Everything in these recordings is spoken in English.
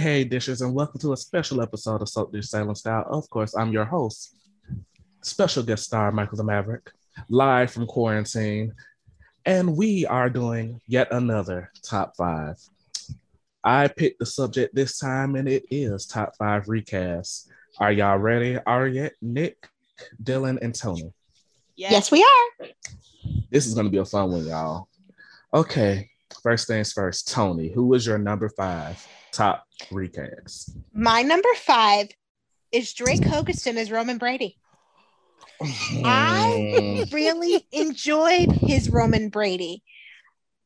Hey, hey, dishers, and welcome to a special episode of Soap Dish Salem Style. Of course, I'm your host, special guest star Michael the Maverick, live from quarantine, and we are doing yet another top five. I picked the subject this time, and it is top five recasts. Are y'all ready? Ariette, Nick, Dylan, and Tony. Yes. Yes, we are. This is going to be a fun one, y'all. Okay, first things first. Tony, who was your number five top recast? My number five is Drake Hogestyn as Roman Brady. I really enjoyed his Roman Brady.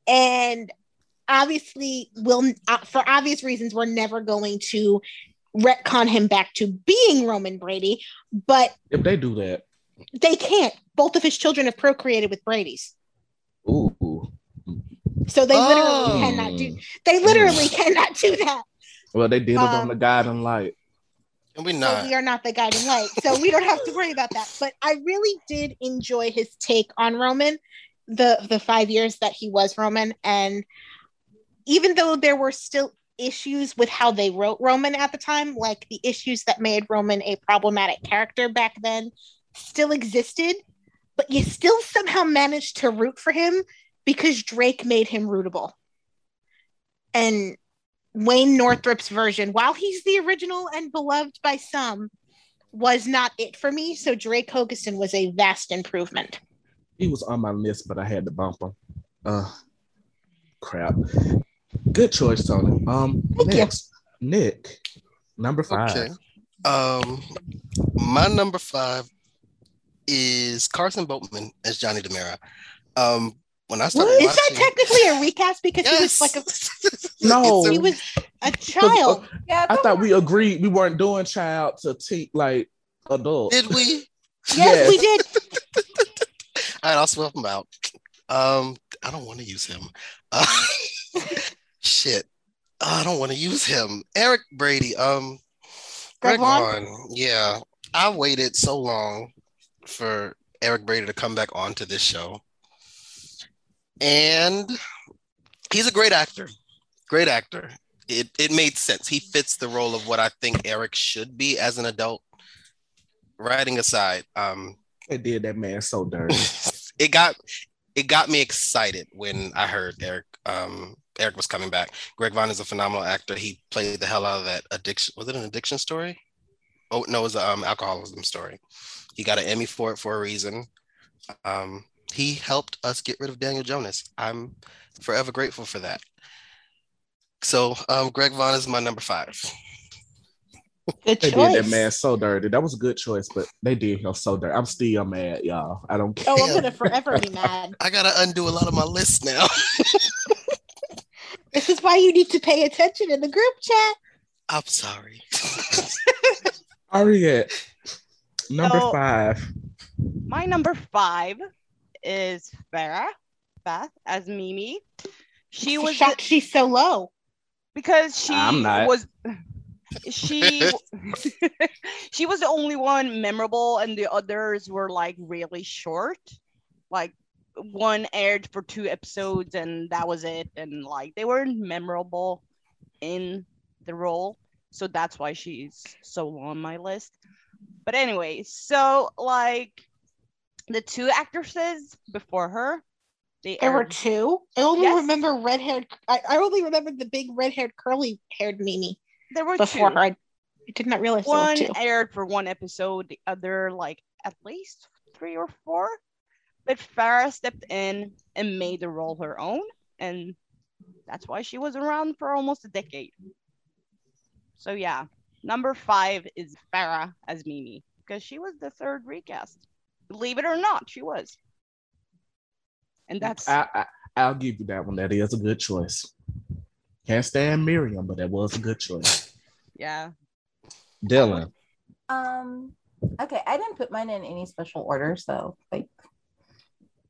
And obviously, will uh, for obvious reasons, we're never going to retcon him back to being Roman Brady, but if they do that, they can't. Both of his children have procreated with Brady's. ooh. So they literally Oh. cannot do they literally cannot do that. Well, they did it on Um, the guiding light. And we So not. we are not the guiding light. So we don't have to worry about that. But I really did enjoy his take on Roman, the the five years that he was Roman. And even though there were still issues with how they wrote Roman at the time, like the issues that made Roman a problematic character back then still existed, but you still somehow managed to root for him because Drake made him rootable. And Wayne Northrop's version, while he's the original and beloved by some, was not it for me. So Drake Hogestyn was a vast improvement. He was on my list, but I had to bump him. Uh, crap. Good choice, Tony. Um, Thank you. next, Nick, number five. Okay. Um, my number five is Carson Boatman as Johnny DiMera. Um, when I started Is that technically a recast because he was like a No. It's he was a child? Yeah, I don't thought we agreed we weren't doing child to te- like adult. did we? Yes, we did. All right, I'll swap him out. Um, I don't want to use him. Uh, shit, I don't want to use him. Eric Brady. Um, Greg Greg Vaughn? Vaughn. Yeah, I waited so long for Eric Brady to come back onto this show, and he's a great actor. Great actor. It it made sense. He fits the role of what I think Eric should be as an adult. Writing aside, um, it did that man so dirty. it got it got me excited when I heard Eric um Eric was coming back. Greg Vaughn is a phenomenal actor. He played the hell out of that addiction. Was it an addiction story? Oh no, it was an um, alcoholism story. He got an Emmy for it for a reason. Um, he helped us get rid of Daniel Jonas. I'm forever grateful for that. So um, Greg Vaughn is my number five. Good They choice. did that man so dirty. That was a good choice, but they did him so dirty. I'm still mad, y'all. I don't care. Oh, I'm gonna forever be mad. I gotta undo a lot of my list now. This is why you need to pay attention in the group chat. I'm sorry. Ariette, number So- five. My number five is Farah Fath as Mimi. She was shocked she's so low. because she I'm not. was she she was the only one memorable and the others were like really short like one aired for two episodes and that was it and like they weren't memorable in the role so that's why she's so low on my list but anyway so like the two actresses before her they There were two. I only Yes. remember red haired. I, I only remember the big red haired curly haired Mimi there were before two. her. I did not realize there were one aired for one episode, the other like at least three or four. But Farah stepped in and made the role her own, and that's why she was around for almost a decade. So yeah, number five is Farah as Mimi because she was the third recast. Believe it or not, she was. And that's I, I, I'll give you that one. That is a good choice. Can't stand Miriam, but that was a good choice. yeah. Dylan, Um, okay, I didn't put mine in any special order, so like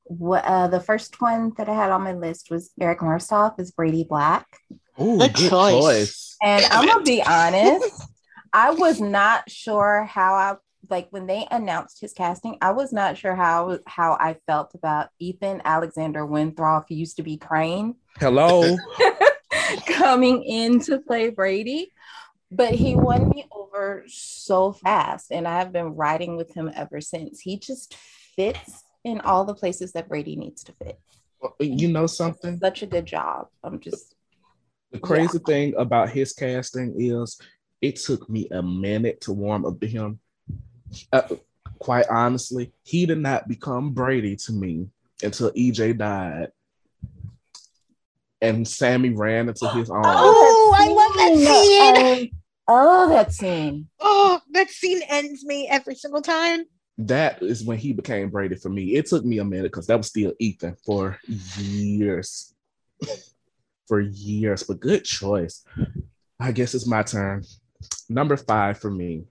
what uh the first one that I had on my list was Eric Martsolf as Brady Black. Ooh, Good good, choice. choice. And I'm gonna be honest, I was not sure how I like when they announced his casting, I was not sure how how I felt about Ethan Alexander Winthrop, who used to be Crane. Hello. coming in to play Brady, but he won me over so fast. And I've been riding with him ever since. He just fits in all the places that Brady needs to fit. Uh, you know something? Such a good job. I'm just The crazy thing about his casting is it took me a minute to warm up to him. Uh, quite honestly, he did not become Brady to me until EJ died. And Sami ran into his arms. Oh, I love that scene. Um, oh, that scene. Oh, that scene ends me every single time. that is when he became Brady for me. It took me a minute because that was still Ethan for years. for years, but good choice. I guess it's my turn. Number five for me.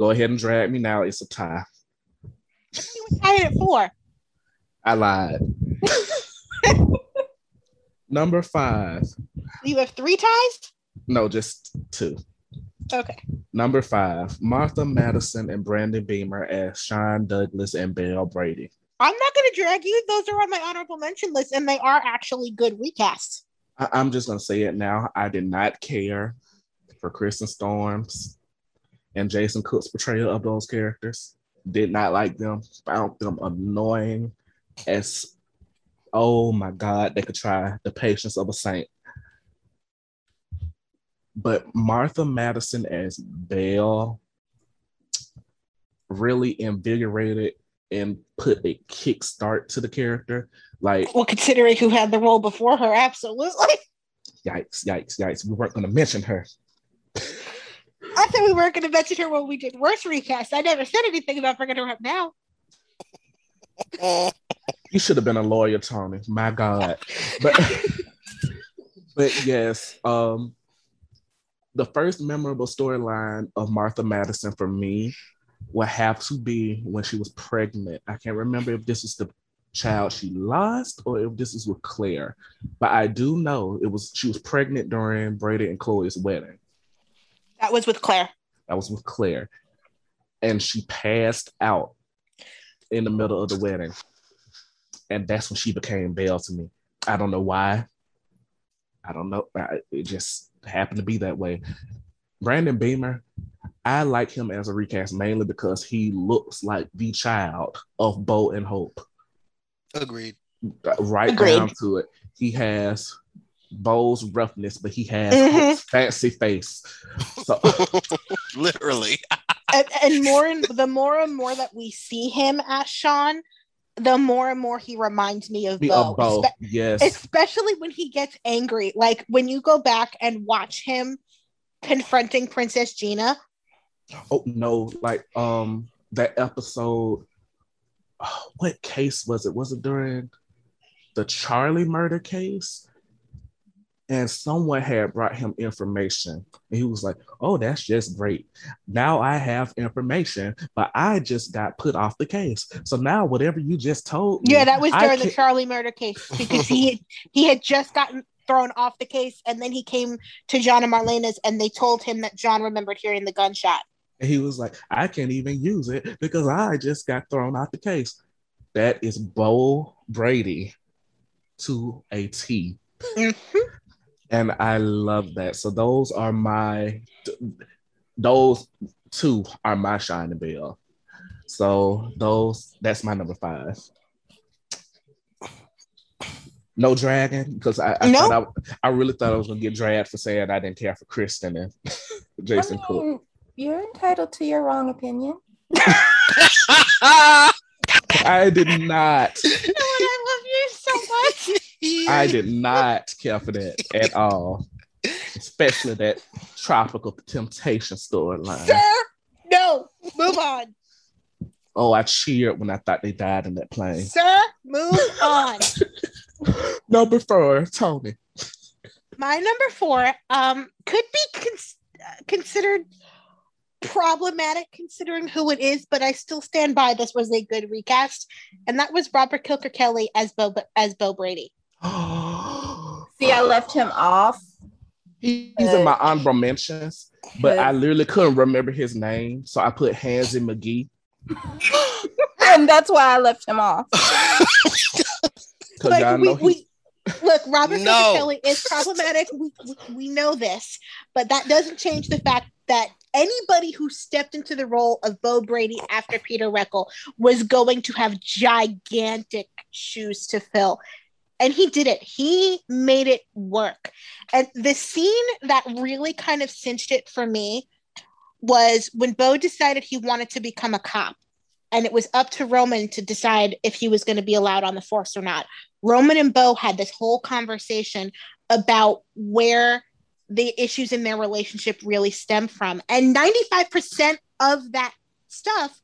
Go ahead and drag me now. It's a tie. Was tired at four. I lied. Number five. You have three ties? No, just two. Okay. Number five, Martha Madison and Brandon Beemer as Shawn Douglas and Belle Brady. I'm not going to drag you. Those are on my honorable mention list, and they are actually good recasts. I- I'm just gonna say it now. I did not care for Kirsten Storms and Jason Cook's portrayal of those characters. Did not like them. Found them annoying as oh my god, they could try the patience of a saint. But Martha Madison as Belle really invigorated and put a kickstart to the character. Like Well, considering who had the role before her, absolutely. yikes, yikes, yikes. We weren't going to mention her. I said we weren't going to mention her when we did worst recast. I never said anything about bringing her up now. You should have been a lawyer, Tony. My God. But but yes, um the first memorable storyline of Martha Madison for me would have to be when she was pregnant. I can't remember if this is the child she lost or if this is with Claire. But I do know it was she was pregnant during Brady and Chloe's wedding. That was with Claire. That was with Claire. And she passed out in the middle of the wedding. And that's when she became Belle to me. I don't know why. I don't know. I- It just happened to be that way. Brandon Beemer, I like him as a recast mainly because he looks like the child of Bo and Hope. Agreed. Right Agreed. down to it. He has Bo's roughness, but he has Mhm. Hope's fancy face. So Literally. and, and more and the more and more that we see him as Shawn, the more and more he reminds me of me Bo. of Bo. Espe- Yes. especially when he gets angry. Like when you go back and watch him confronting Princess Gina. oh no like um that episode what case was it was it during the charlie murder case and someone had brought him information and he was like oh that's just great now i have information but i just got put off the case so now whatever you just told me Yeah, that was during the Charlie murder case because he had, he had just gotten thrown off the case, and then he came to John and Marlena's, and they told him that John remembered hearing the gunshot. And he was like, I can't even use it because I just got thrown out the case. That is Bo Brady to a T. Mhm. And I love that. So those are my those two are my shining bell. So those that's my number five. No dragon because I I, I, I really thought I was gonna get dragged for saying I didn't care for Kirsten and Jason I Cook. you're entitled to your wrong opinion. I did not. I love you so much. I did not care for that at all, especially that tropical temptation storyline. Sir, no, move on. Oh, I cheered when I thought they died in that plane. Sir, move on. Number four, Tony. My number four um could be cons- considered problematic considering who it is, but I still stand by this was a good recast, and that was Robert Kelker Kelly as Bo as Bo Brady. See, I left him off. He's in my honorable mentions, but I literally couldn't remember his name, so I put Hansy McGee and that's why I left him off. because Like y'all we, know he, we Look, Robert No. Kelly is problematic. We, we, we know this, but that doesn't change the fact that anybody who stepped into the role of Bo Brady after Peter Reckell was going to have gigantic shoes to fill. And he did it. He made it work. And the scene that really kind of cinched it for me was when Bo decided he wanted to become a cop. And it was up to Roman to decide if he was going to be allowed on the force or not. Roman and Bo had this whole conversation about where the issues in their relationship really stem from. And 95% of that stuff,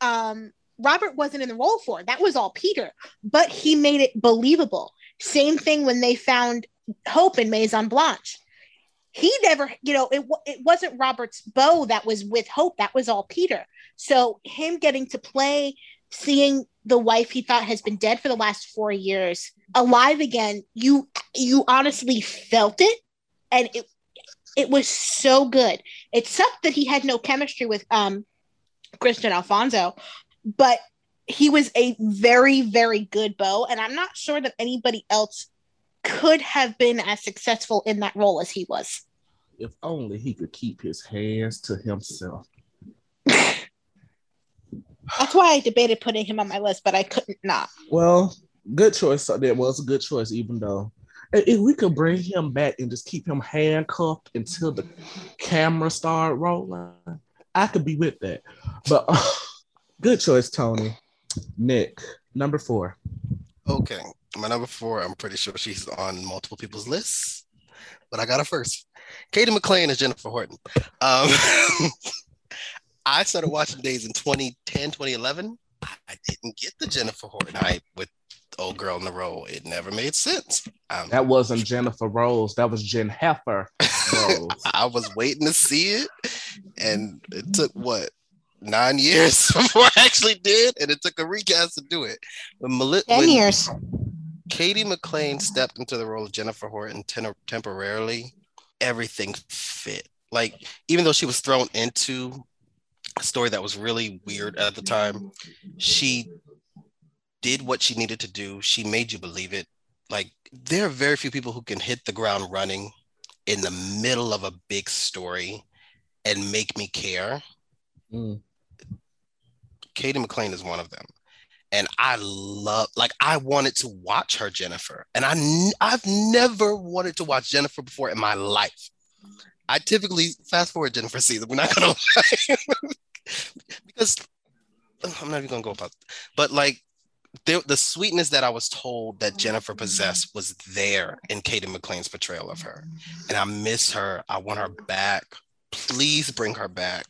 um, Robert wasn't in the role for. That was all Peter, but he made it believable. Same thing when they found Hope in Maison Blanche. He never, you know, it, it wasn't Robert's Bo that was with Hope. That was all Peter. So him getting to play, seeing the wife he thought has been dead for the last four years alive again, you you honestly felt it, and it it was so good. It sucked that he had no chemistry with um Kristian Alfonso, but he was a very very good Bo, and I'm not sure that anybody else could have been as successful in that role as he was. If only he could keep his hands to himself. That's why I debated putting him on my list, but I couldn't not. Well, good choice. So That was a good choice, even though if we could bring him back and just keep him handcuffed until the camera started rolling, I could be with that. But good choice, Tony. Nick, number four. Okay, my number four. I'm pretty sure she's on multiple people's lists, but I got her first. Cady McClain is Jennifer Horton. Um, I started watching Days in 2010, 2011. I didn't get the Jennifer Horton hype with Old Girl in the Role. It never made sense. Um, That wasn't Jennifer Rose. That was Jen Heifer Rose. I was waiting to see it, and it took what nine years before I actually did, and it took a recast to do it. When, Meli- Ten when years. Cady McClain stepped into the role of Jennifer Horton ten- temporarily, everything fit. Like even though she was thrown into a story that was really weird at the time, she did what she needed to do. She made you believe it. Like there are very few people who can hit the ground running in the middle of a big story and make me care. Mm. Cady McClain is one of them. And I love, like, I wanted to watch her, Jennifer. And I I've never wanted to watch Jennifer before in my life. I typically fast forward Jennifer season. We're not gonna lie, because I'm not even gonna go about. But like, the, the sweetness that I was told that Jennifer possessed was there in Cady McClain's portrayal of her, and I miss her. I want her back. Please bring her back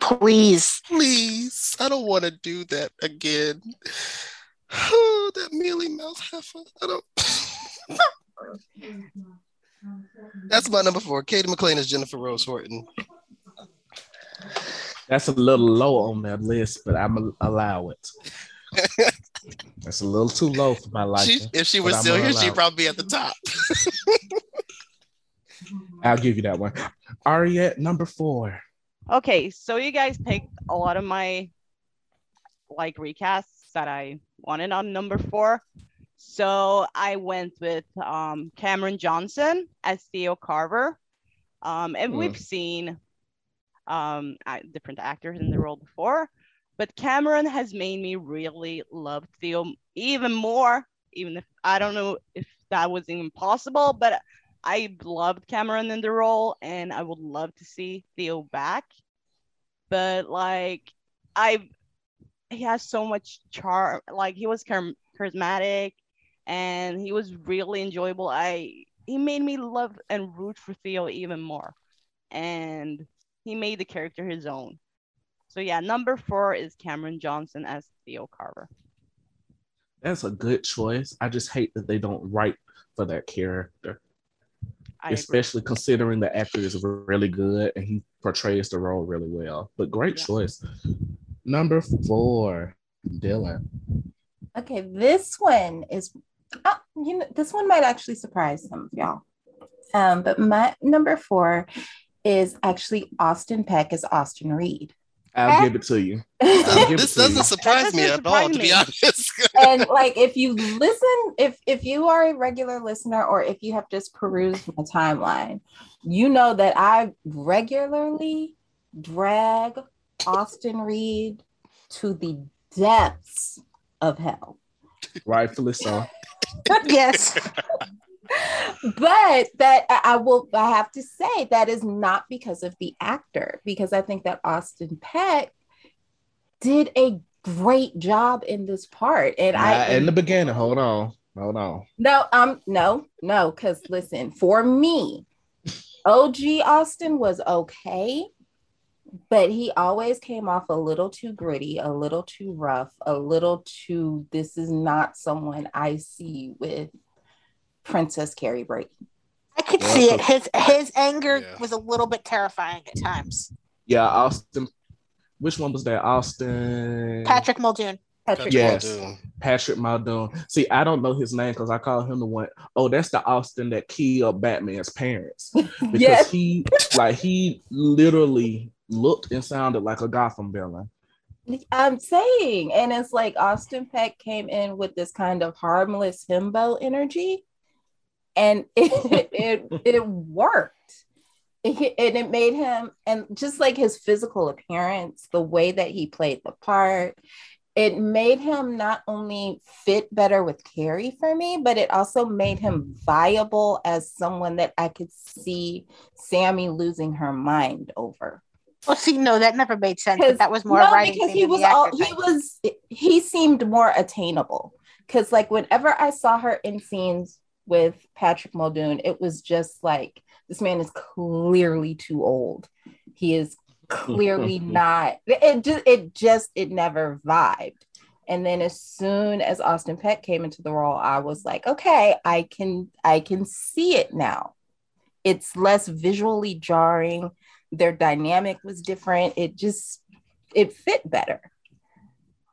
Please. please. I don't want to do that again. Oh, that mealy mouth heifer. I don't. That's my number four. Cady McClain is Jennifer Rose Horton. That's a little low on that list, but I'm gonna allow it. That's a little too low for my She, liking. if she was still here, she'd probably be at the top. I'll give you that one. Ariette, number four. Okay, so you guys picked a lot of my like recasts that I wanted on number four. So I went with um, Cameron Johnson as Theo Carver. Um, and Hmm. we've seen um, different actors in the role before, but Cameron has made me really love Theo even more, even if I don't know if that was even possible, but I loved Cameron in the role and I would love to see Theo back. But like I he has so much charm like he was char- charismatic and he was really enjoyable. I he made me love and root for Theo even more. And he made the character his own. So yeah, number 4 is Cameron Johnson as Theo Carver. That's a good choice. I just hate that they don't write for that character, I agree. especially considering the actor is really good and he portrays the role really well. But great Yeah. choice. Number four, Dylan. Okay, this one is, uh, you know, this one might actually surprise some of y'all. Um, but my number four is actually Austin Peck as Austin Reed. I'll give it to you. This it to you. doesn't surprise me at all, to be honest. and like if you listen if if you are a regular listener or if you have just perused my timeline you know that i regularly drag austin reed to the depths of hell Rightfully so. yes. But that I, will i have to say that is not because of the actor because i think that austin peck did a great job in this part and i in the beginning, hold on. Hold on. No, um, no, no, because listen, for me, OG Austin was okay, but he always came off a little too gritty, a little too rough, a little too. This is not someone I see with Princess Carrie Brady. I could Yeah, see it. His his anger Yeah. was a little bit terrifying at times. Yeah, Austin. Which one was that? Austin Patrick Muldoon. Patrick Yes. Muldoon. Patrick Muldoon. See, I don't know his name because I call him the one. Oh, that's the Austin that killed Batman's parents. Because Yes. he like he literally looked and sounded like a Gotham villain. I'm saying, and it's like Austin Peck came in with this kind of harmless himbo energy, and it it, it worked. It, and it made him, and just like his physical appearance, the way that he played the part, it made him not only fit better with Carrie for me, but it also made him viable as someone that I could see Sami losing her mind over Well, see, no, that never made sense. That was more no, writing because he was all he was he seemed more attainable because like whenever i saw her in scenes with patrick muldoon it was just like this man is clearly too old. He is clearly not it just it just it never vibed. And then as soon as austin peck came into the role i was like okay i can i can see it now. It's less visually jarring. Their dynamic was different. It just it fit better.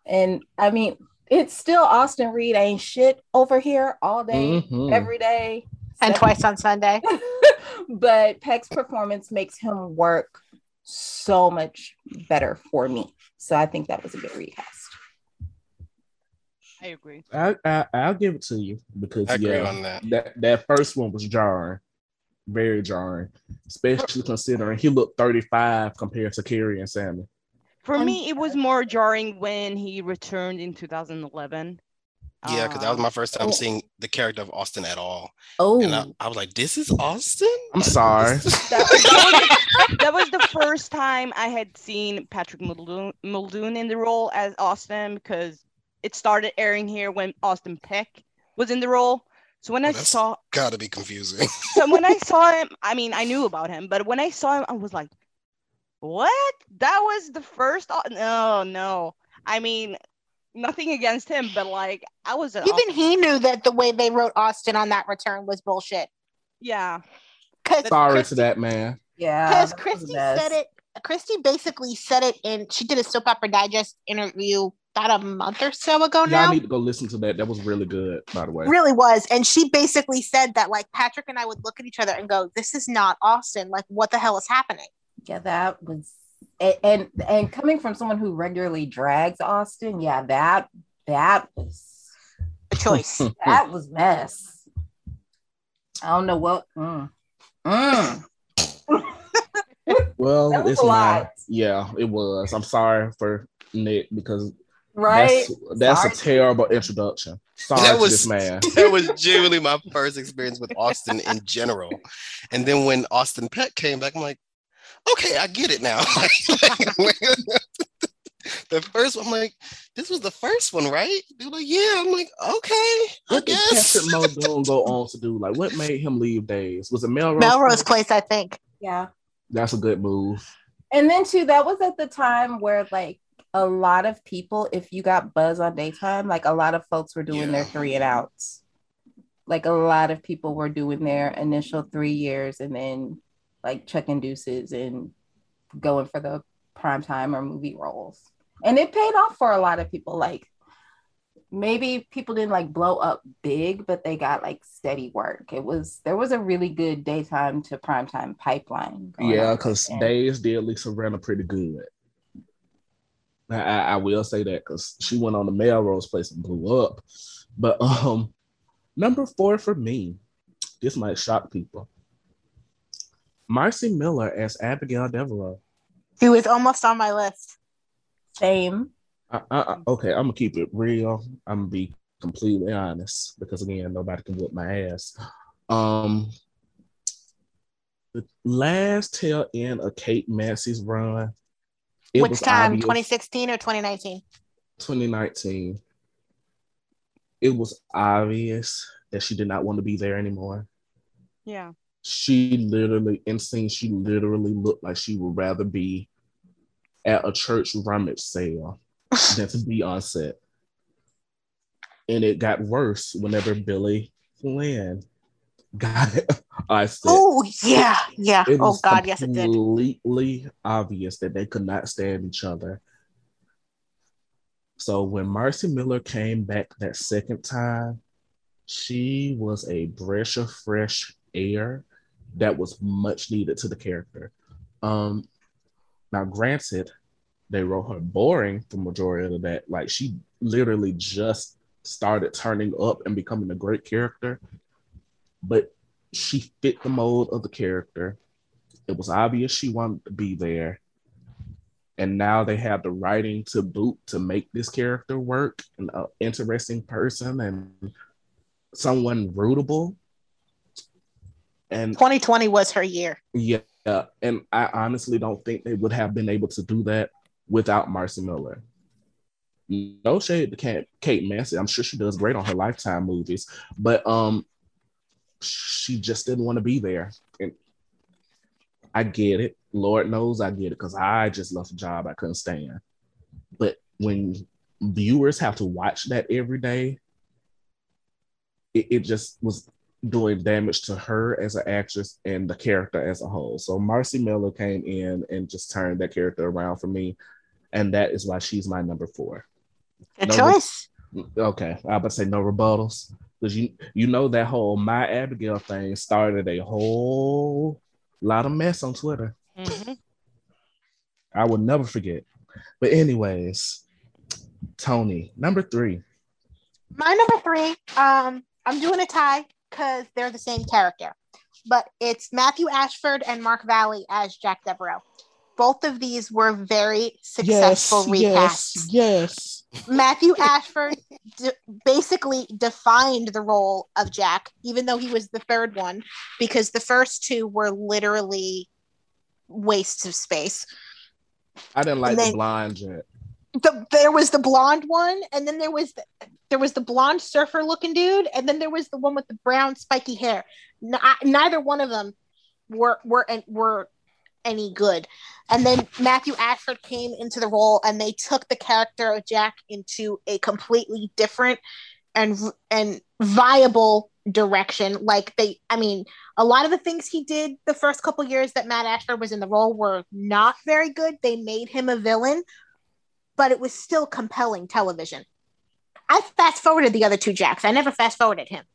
And i mean it's still austin reed ain't shit over here all day Mhm. every day and twice on Sunday. but peck's performance makes him work so much better for me so i think that was a good recast I agree. I, I I'll give it to you because I agree yeah, on that. that that first one was jarring, very jarring, especially considering he looked 35 compared to Carrie and Sami. For And- me, it was more jarring when he returned in 2011. Yeah, because that was Um, my first time oh. seeing the character of Austin at all. oh And I, I was like, this is Austin? I'm sorry. that, that was the first time I had seen Patrick Muldoon, Muldoon in the role as Austin because it started airing here when Austin Peck was in the role. So when Oh, I that's- saw Gotta be confusing. so when I saw him, I mean I knew about him, but when I saw him, I was like, "What? That was the first? Au- No, no. I mean, nothing against him, but like I was an Even he knew that the way they wrote Austin on that return was bullshit. yeah. Because Sorry to that man. yeah Because that Christy said it. Christy basically said it in. She did a soap opera digest interview about a month or so ago Y'all now. I need to go listen to that. That was really good, by the way. really was, and she basically said that like Patrick and I would look at each other and go, "This is not Austin. Like, what the hell is happening?" Yeah that was and, and and coming from someone who regularly drags austin yeah that that was A choice. that was mess i don't know what mm. Mm. Well, That was it's a not. lot. Yeah, it was. I'm sorry for Nick because right that's that's a terrible introduction. Sorry That to was- this man. that was genuinely my first experience with Austin in general. And then when Austin Peck came back, I'm like, okay, I get it now. the first one, I'm like, this was the first one, right? They're like, yeah. I'm like, okay, I What did guess. Patrick Muldoon go on to do? Like, what made him leave Days? Was it Melrose? Melrose Place, I think. yeah That's a good move. and then too that was at the time where like a lot of people if you got buzz on daytime like a lot of folks were doing their three and outs like a lot of people were doing their initial three years and then like chucking deuces and going for the prime time or movie roles and it paid off for a lot of people like maybe people didn't like blow up big but they got like steady work it was there was a really good daytime to primetime pipeline Yeah, because. Days did Lisa Rinna pretty good. I, I will say that because she went on the Melrose place and blew up. But um, number four for me, this might shock people. Marci Miller as Abigail Devereaux. She was almost on my list. Same. I, I, okay, I'm gonna keep it real. I'm gonna be completely honest because again, nobody can whip my ass. Um, the last tail end of Kate Mansi's run. Which time? Obvious, 2016 or 2019? 2019. It was obvious that she did not want to be there anymore. Yeah. She literally, in scene, she literally looked like she would rather be at a church rummage sale than to be on set. And it got worse whenever Billy Flynn got it. I said, Oh yeah, yeah. oh God, yes, it did. Completely obvious that they could not stand each other. So when Marci Miller came back that second time, she was a breath of fresh air that was much needed to the character. Um, now, granted, they wrote her boring for majority of that. Like she literally just started turning up and becoming a great character, but she fit the mold of the character. It was obvious she wanted to be there. And now they have the writing to boot to make this character work, an interesting person and someone rootable. And 2020 was her year. Yeah. And I honestly don't think they would have been able to do that without Marci Miller. No shade to Kate, Kate Mansi. I'm sure she does great on her Lifetime movies, but um, she just didn't want to be there. And I get it. Lord knows I get it because I just left a job I couldn't stand. But when viewers have to watch that every day, it, it just was doing damage to her as an actress and the character as a whole. So Marci Miller came in and just turned that character around for me. And that is why she's my number four. Good no choice. Re- okay. I about to say no rebuttals. Because you you know that whole my Abigail thing started a whole lot of mess on Twitter. Mm-hmm. I will never forget. But anyways, Tony, number three. My number three, um, I'm doing a tie because they're the same character. But it's Matthew Ashford and Mark Valley as Jack Devereaux. Both of these were very successful yes, recasts. Yes, yes. Matthew Ashford d- basically defined the role of Jack, even though he was the third one, because the first two were literally wastes of space. I didn't like then, the blonde jet the there was the blonde one, and then there was the, there was the blonde surfer looking dude, and then there was the one with the brown spiky hair. Neither one of them were were were any good. And then Matthew Ashford came into the role, and they took the character of Jack into a completely different and and viable direction. Like they, I mean, a lot of the things he did the first couple years that Matt Ashford was in the role were not very good. They made him a villain, but it was still compelling television. I fast forwarded the other two Jacks. I never fast forwarded him.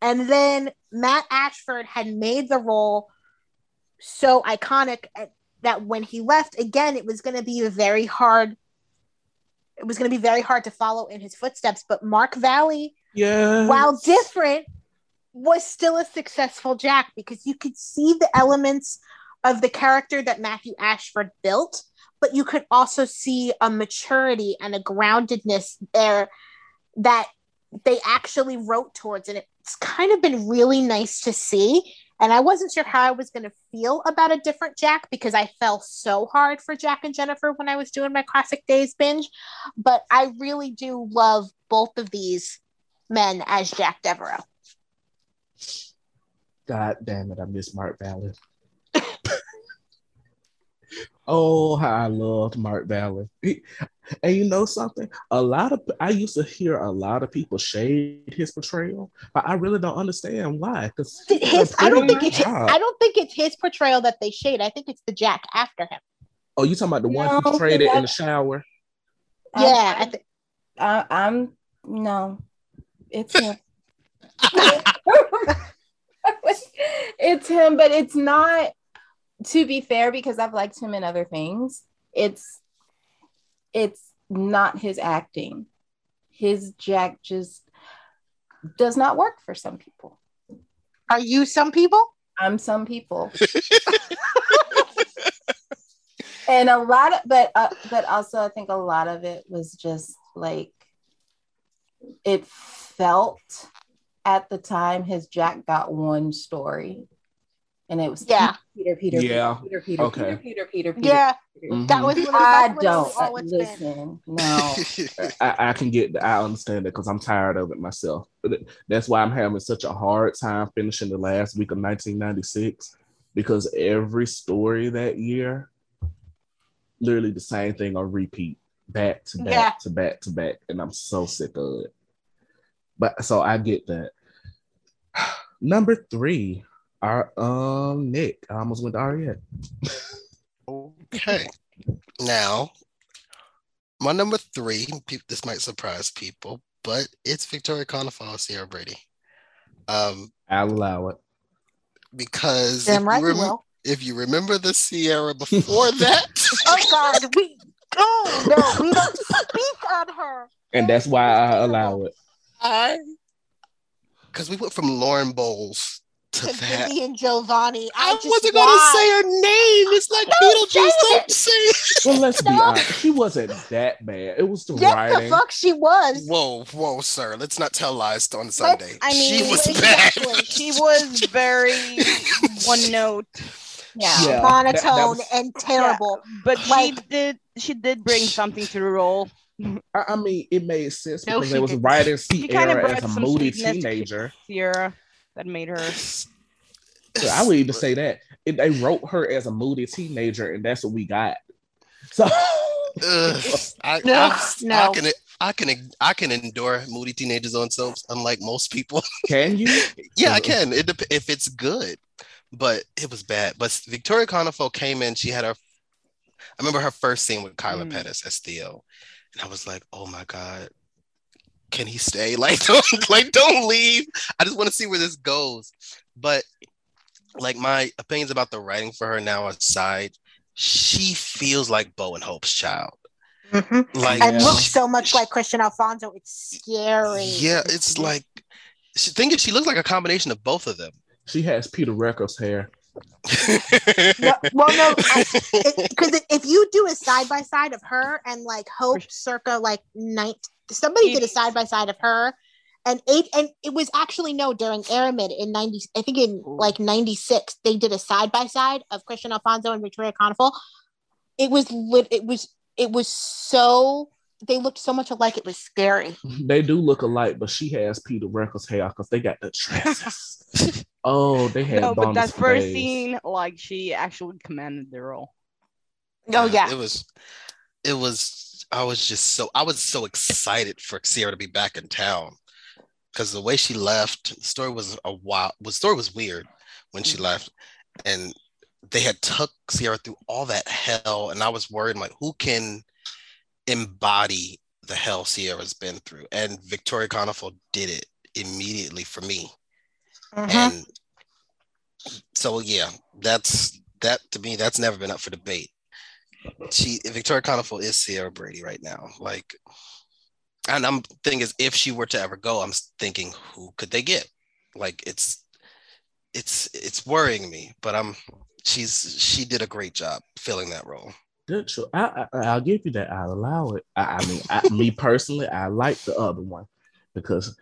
And then Matt Ashford had made the role so iconic that when he left, again, it was going to be a very hard. It was going to be very hard to follow in his footsteps. But Mark Valley, yeah, while different, was still a successful Jack because you could see the elements of the character that Matthew Ashford built but you could also see a maturity and a groundedness there that they actually wrote towards and it's kind of been really nice to see. And i wasn't sure how i was going to feel about a different jack because i fell so hard for jack and jennifer when i was doing my classic days binge. But i really do love both of these men as jack devereaux. God damn it i miss mark valley Oh, how I loved Mark Valley. and you know something? A lot of I used to hear a lot of people shade his portrayal, but I really don't understand why. Because his, I don't think it's his, I don't think it's his portrayal that they shade. I think it's the Jack after him. Oh, you talking about the one no, who portrayed it in the shower? Yeah, I th- I, I'm no, it's him. it's him, but it's not to be fair, because I've liked him in other things, it's it's not his acting. His Jack just does not work for some people. Are you some people? I'm some people. and a lot of but uh, but also I think a lot of it was just like it felt at the time his Jack got one story. And it was Yeah. Peter, Peter, Yeah. Peter, Peter, Okay. Peter, Peter, Peter, Peter. Yeah, Peter. Mhm. that was. I don't literally all been. listen. No. I, I can get, I understand that because I'm tired of it myself. That's why I'm having such a hard time finishing the last week of 1996 because every story that year, literally the same thing on repeat, back to back Yeah. to back to back, and I'm so sick of it. But so I get that. Number three, our um Nick. I almost went to Ariette. Okay. Now, my number three, this might surprise people, but it's Victoria Konefal, Ciara Brady. Um, I'll allow it. because if, right you you rem- will. if you remember the Ciara before that, Oh God, we. Oh no, we don't speak on her. And that's why I allow it. I because we went from Lauren Bowles to To that. Vivian Jovanni. I, I just wasn't gonna say her name. It's like No, Beetlejuice. Don't say. Well, let's be honest. She wasn't that bad. It was the Yes, writing. the fuck she was. Whoa, whoa, sir. Let's not tell lies on Sunday. I mean, she was exactly. bad. She was very one note, Yeah. Yeah. monotone that- that was- and terrible. but she did she did bring something to the role. I, I mean, it made sense No, because it was didn't. writing She kind Ciara as a moody teenager. Ciara that made her. So I would even say that It- they wrote her as a moody teenager, and that's what we got. So Ugh, I, No, I, no. I can I can I can endure moody teenagers on soaps, unlike most people. can you? yeah, I can. It dep- if it's good, but it was bad. But Victoria Konefal came in. She had her. I remember her first scene with Kyler Mm. Pettis as Theo, and I was like, "Oh my god, can he stay? Like, don't like don't leave. I just want to see where this goes." But like my opinions about the writing for her now aside, she feels like Bo and Hope's child. Mhm. Like And Yeah. looks so much like Kristian Alfonso. It's scary. Yeah, it's like she thinking she looks like a combination of both of them. She has Peter Reckell's hair. No, well, no, because if you do a side by side of her and like Hope, circa like night, somebody did a side by side of her, and eight, and it was actually no during Aremid in ninety, I think in like ninety six, they did a side by side of Kristian Alfonso and Victoria Konefal. It was lit. It was it was so they looked so much alike. It was scary. They do look alike, but she has Peter Reckell's hair because they got the dresses. oh, they had No, but that first days. scene, like she actually commanded the role. Oh yeah, It was it was I was just so I was so excited for Ciara to be back in town. Because the way she left, the story was a wild the story was weird when she left. And they had took Ciara through all that hell. And I was worried, like, who can embody the hell Ciara's been through? And Victoria Konefal did it immediately for me. Mhm. And so yeah, that's that to me, that's never been up for debate. She Victoria Konefal is Ciara Brady right now. Like and I'm thinking is if she were to ever go, I'm thinking who could they get? Like it's it's it's worrying me, but I'm she's she did a great job filling that role. Good. I, I I'll give you that. I'll allow it. I, I mean, I, me personally, I like the other one because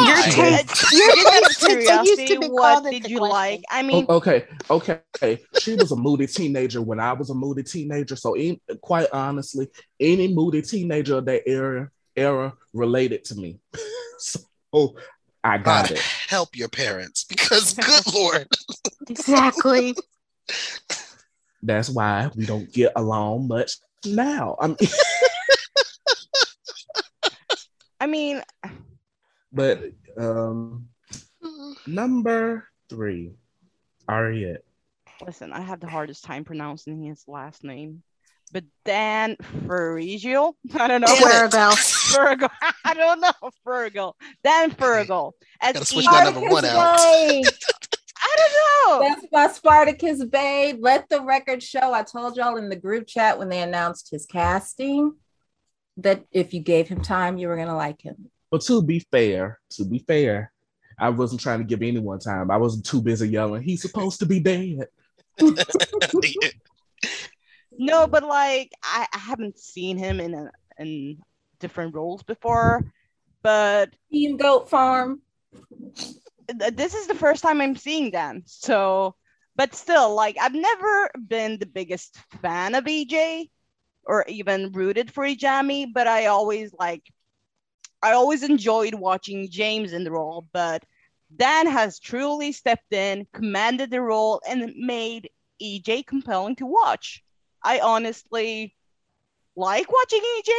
Yeah, Your I- take, your continues to curiosity, what did you question. like? I mean, O- okay, okay. She was a moody teenager when I was a moody teenager. So, in, quite honestly, any moody teenager of that era era related to me. so, I got God it. help your parents because good lord. exactly. That's why we don't get along much now. I mean, I mean, but um, number three, Ariette. listen, I have the hardest time pronouncing his last name. But Dan Ferrigio, I don't know. Damn it. Virgo. Virgo, I don't know. Virgo, Dan Virgo. As Gotta switch number one out. I don't know. That's my Spartacus babe. Let the record show. I told y'all in the group chat when they announced his casting. That if you gave him time, you were gonna like him. But to be fair, to be fair, I wasn't trying to give anyone time. I wasn't too busy yelling, he's supposed to be dead. No, but like I, I haven't seen him in a, in different roles before, but Team Goat Farm. this is the first time I'm seeing them. So, but still, like I've never been the biggest fan of EJ or even rooted for EJami, but I always like I always enjoyed watching James in the role, but Dan has truly stepped in, commanded the role, and made EJ compelling to watch. I honestly like watching EJ.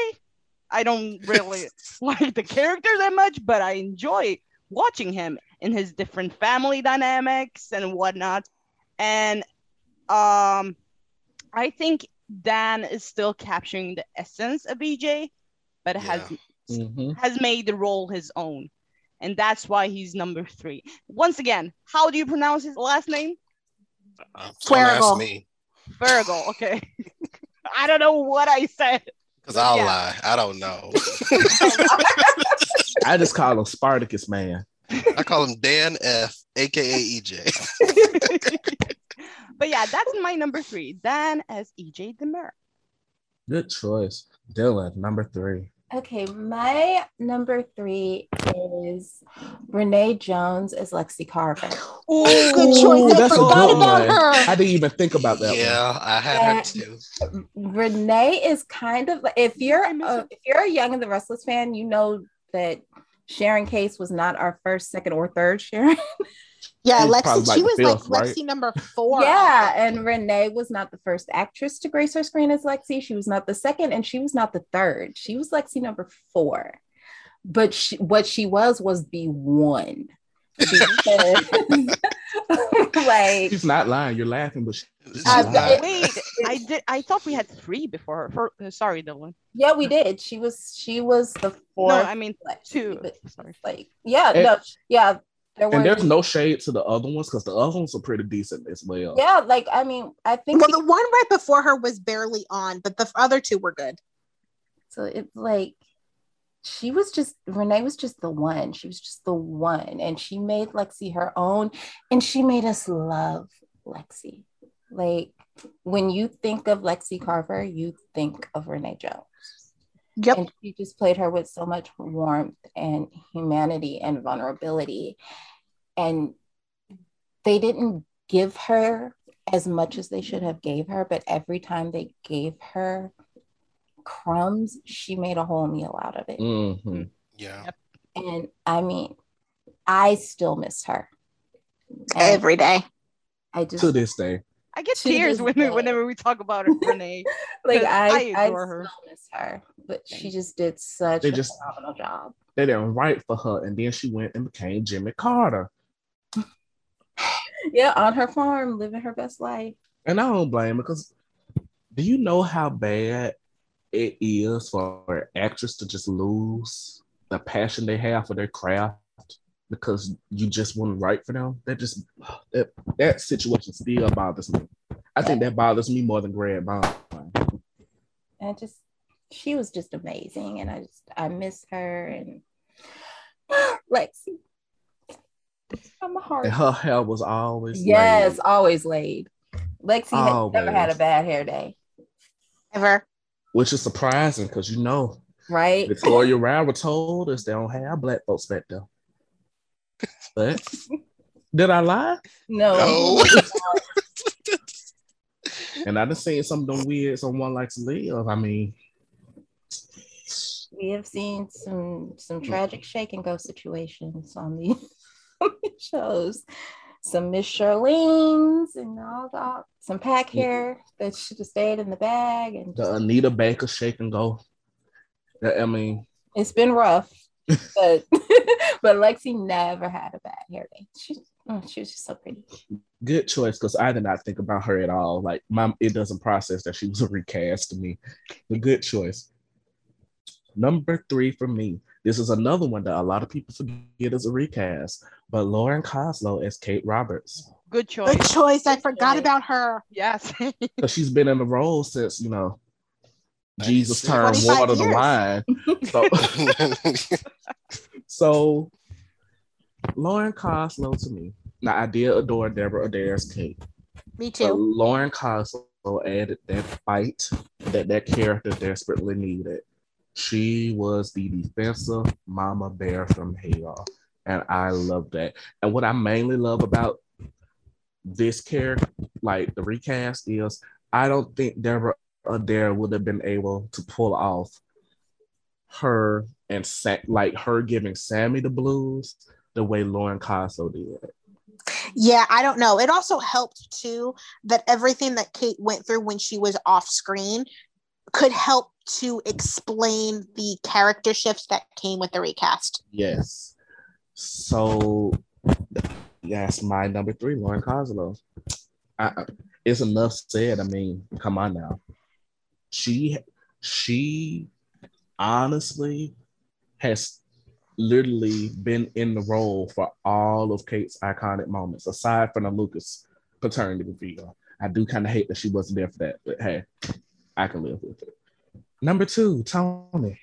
I don't really like the character that much, but I enjoy watching him in his different family dynamics and whatnot. And um, I think Dan is still capturing the essence of EJ, but has Mhm. has made the role his own. And that's why he's number three. Once again, how do you pronounce his last name? Uh, don't me Virgo. Okay. I don't know what I said. because I'll Yeah. lie. I don't know. I just call him Spartacus man. I call him Dan F, aka EJ. but yeah, that's my number three. Dan as EJ DiMera. Good choice. Dylan, number three. Okay, my number three is Renee Jones as Lexie Carver. Good choice. I that's a forgot good about one. her. I didn't even think about that one. yeah, I had Yeah. her too. Renee is kind of if you're a, if you're a Young and the Restless fan, you know that Sharon Case was not our first, second, or third Sharon. Yeah, Lexie. like she was fifth, like right? Lexie number four. yeah, and Renee was not the first actress to grace her screen as Lexie. She was not the second, and she was not the third. She was Lexie number four. But she, what she was was the one. Because, like She's not lying. You're laughing, but she, This Uh, is not- it- Wait, I did. I thought we had three before. For, uh, sorry, Dylan. yeah, we did. She was she was the No. I mean two. but, Sorry. like yeah, And- no, yeah. There were and there's no shade to the other ones because the other ones are pretty decent as well. yeah, like I mean, I think Well, the one right before her was barely on, but the other two were good. So it's like she was just Renee was just the one. She was just the one. And she made Lexie her own. And she made us love Lexie. Like when you think of Lexie Carver, you think of Renee Jones. Yep. And she just played her with so much warmth and humanity and vulnerability. And they didn't give her as much as they should have gave her, but every time they gave her crumbs, she made a whole meal out of it. hmm yeah. And I mean, I still miss her. And Every day. I just To this day. I get tears when, day. whenever we talk about her, Renee. like I I, I, adore her. miss her, but she just did such They a just- phenomenal job. They didn't write for her, and then she went and became Jimmy Carter. Yeah, on her farm, living her best life. And I don't blame her because do you know how bad it is for an actress to just lose the passion they have for their craft because you just wouldn't write for them? That just that that situation still bothers me. I think that bothers me more than Greg Vaughn. And just she was just amazing. And I just I miss her and Lexie. From my heart. And her hair was always Yes, laid. always laid. Lexie had never had a bad hair day, Ever. which is surprising because you know right? Victoria Rowell told us they don't have black folks back there. But did I lie? No. No. And I done seen some of them weird someone likes to live. I mean, we have seen some some hmm. tragic shake and go situations on these on these shows. Some Miss Charlene's and all that, some pack mm-hmm. hair that should have stayed in the bag, and the Anita Baker shake and go. I mean, it's been rough. but but Lexie never had a bad hair day. She oh, she was just so pretty. good choice because I did not think about her at all. Like, my it doesn't process that she was a recast to me. The good choice. Number three for me. This is another one that a lot of people forget as a recast, but Lauren Koslow as Kate Roberts. Good choice. Good choice. I forgot choice. about her. Yes. Because she's been in the role since, you know, Jesus 96. turned 25 water to wine. So, so Lauren Koslow to me. Now I did adore Deborah Adair's Kate. Me But too. Lauren Koslow added that fight that that character desperately needed. She was the defensive mama bear from hell, and I love that. And what I mainly love about this character, like the recast, is I don't think Deborah Adair would have been able to pull off her and Sa- like her giving Sami the blues the way Lauren Koslow did. Yeah, I don't know. It also helped too that everything that Kate went through when she was off screen could help to explain the character shifts that came with the recast. Yes. So that's my number three, Lauren Koslow. I, it's enough said. I mean, come on now. She she honestly has literally been in the role for all of Kate's iconic moments, aside from the Lucas paternity reveal. I do kind of hate that she wasn't there for that, but hey, I can live with it. Number two, Tony.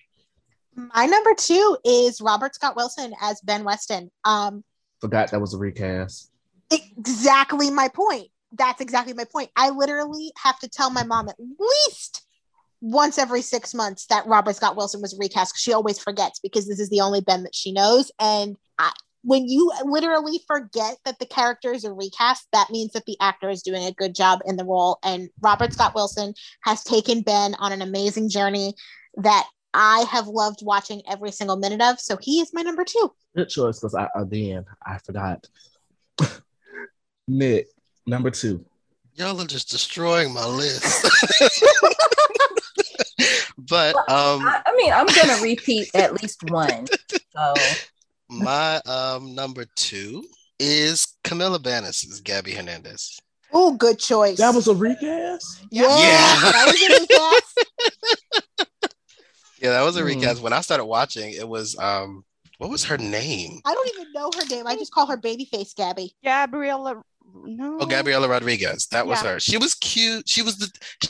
My number two is Robert Scott Wilson as Ben Weston. Um, Forgot that was a recast. exactly my point. That's exactly my point. I literally have to tell my mom at least once every six months that Robert Scott Wilson was recast. She always forgets because this is the only Ben that she knows. And I, when you literally forget that the character is a recast, that means that the actor is doing a good job in the role. And Robert Scott Wilson has taken Ben on an amazing journey that I have loved watching every single minute of. So he is my number two. Good choice because I again I forgot. Nick, number two. Y'all are just destroying my list. but um I, I mean, I'm gonna repeat at least one. So my um number two is Camila Banus as Gabby Hernandez. Oh, good choice. That was a recast. yeah, Yeah. that was a recast. Yeah, that was a Hmm. recast. When I started watching, it was um what was her name? I don't even know her name. I just call her Babyface Gabby. Gabriella. No. Oh, Gabriela Rodriguez. That was Yeah. her. She was cute. She was the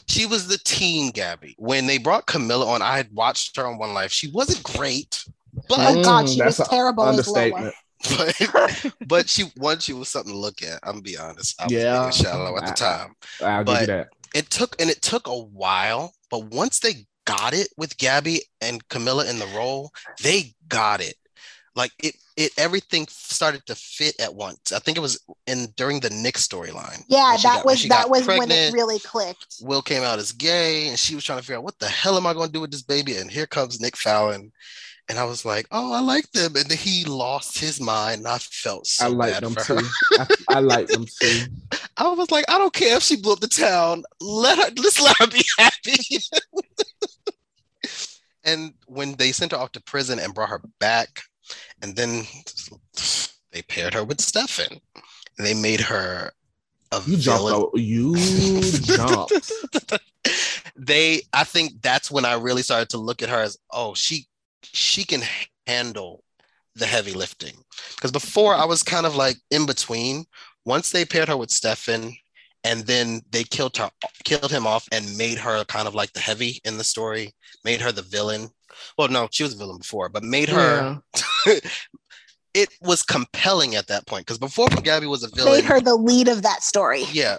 she was the teen Gabby. When they brought Camilla on, I had watched her on One Life. She wasn't great, but Oh God, she that's was terrible as Understatement. Lola. but but she one she was something to look at. I'm gonna be honest. I was Yeah. being shallow at the time. I'll give you But- that. It took and it took a while, but once they got it with Gabby and Camila in the role, they got it. Like it, it everything started to fit at once. I think it was in during the Nick storyline. Yeah, that got- was that got was when it really clicked. Will came out as gay, and she was trying to figure out what the hell am I going to do with this baby? And here comes Nick Fallon, and I was like, oh, I like them, and then he lost his mind, and I felt so I like them too. I, I like them too. I was like, I don't care if she blew up the town. Let her, let's let her be happy. and when they sent her off to prison and brought her back, and then they paired her with Stefan, and they made her a You jumped. villain. o- You jumped. they i think that's when i really started to look at her as oh she she can handle the heavy lifting. Because before i was kind of like in between. Once they paired her with stefan and then they killed her killed him off and made her kind of like the heavy in the story made her the villain. Well no she was a villain before but made her Yeah. it was compelling at that point because before when gabby was a villain Made her the lead of that story. yeah.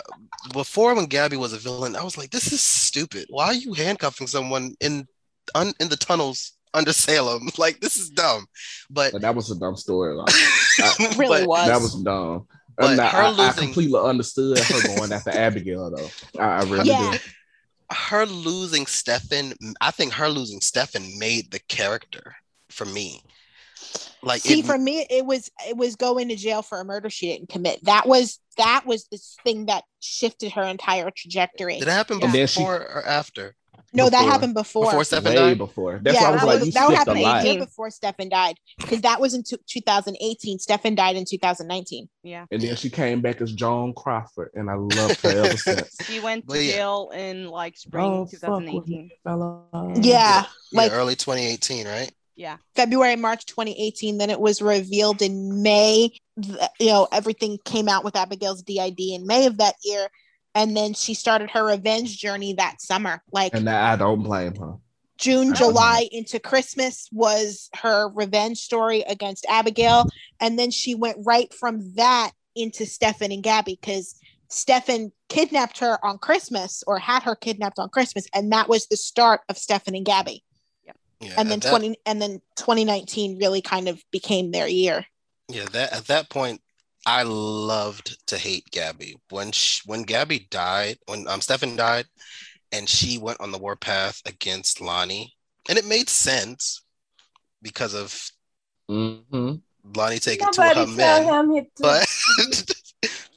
Before when gabby was a villain i was like this is stupid. Why are you handcuffing someone in un, in the tunnels under salem like this is dumb but But that was a dumb storyline. It really but was. That was dumb. But And now, her I, I completely understood her going after Abigail though. I, I really Yeah. did. her losing Stefan, I think her losing Stefan made the character for me. Like See, it, for me, it was it was going to jail for a murder she didn't commit. That was that was the thing that shifted her entire trajectory. did it happen And then she- before or after? No, that happened before. Before Stefan died? before. That's yeah, why I was that, like, was, you that happened a lot. year before Stefan died because that was in t- 2018. Stefan died in 2019. Yeah. And then she came back as Joan Crawford, and I loved her ever since. She went to yeah. jail in like spring Oh, 2018. me, fella. Yeah, like yeah, early 2018, right? Yeah. February, March 2018. Then it was revealed in May. You know, everything came out with Abigail's DID in May of that year. And then she started her revenge journey that summer. Like And I don't blame her. June, I don't July into Christmas was her revenge story against Abigail. And then she went right from that into Stefan and Gabby because Stefan kidnapped her on Christmas or had her kidnapped on Christmas. And that was the start of Stefan and Gabby. Yeah, And then that- 20 and then 2019 really kind of became their year. Yeah, that at that point, I loved to hate Gabby. When she, when Gabby died, when um Stefan died, and she went on the warpath against Lani, and it made sense because of Mm-hmm. Lani taking Nobody to her men. him But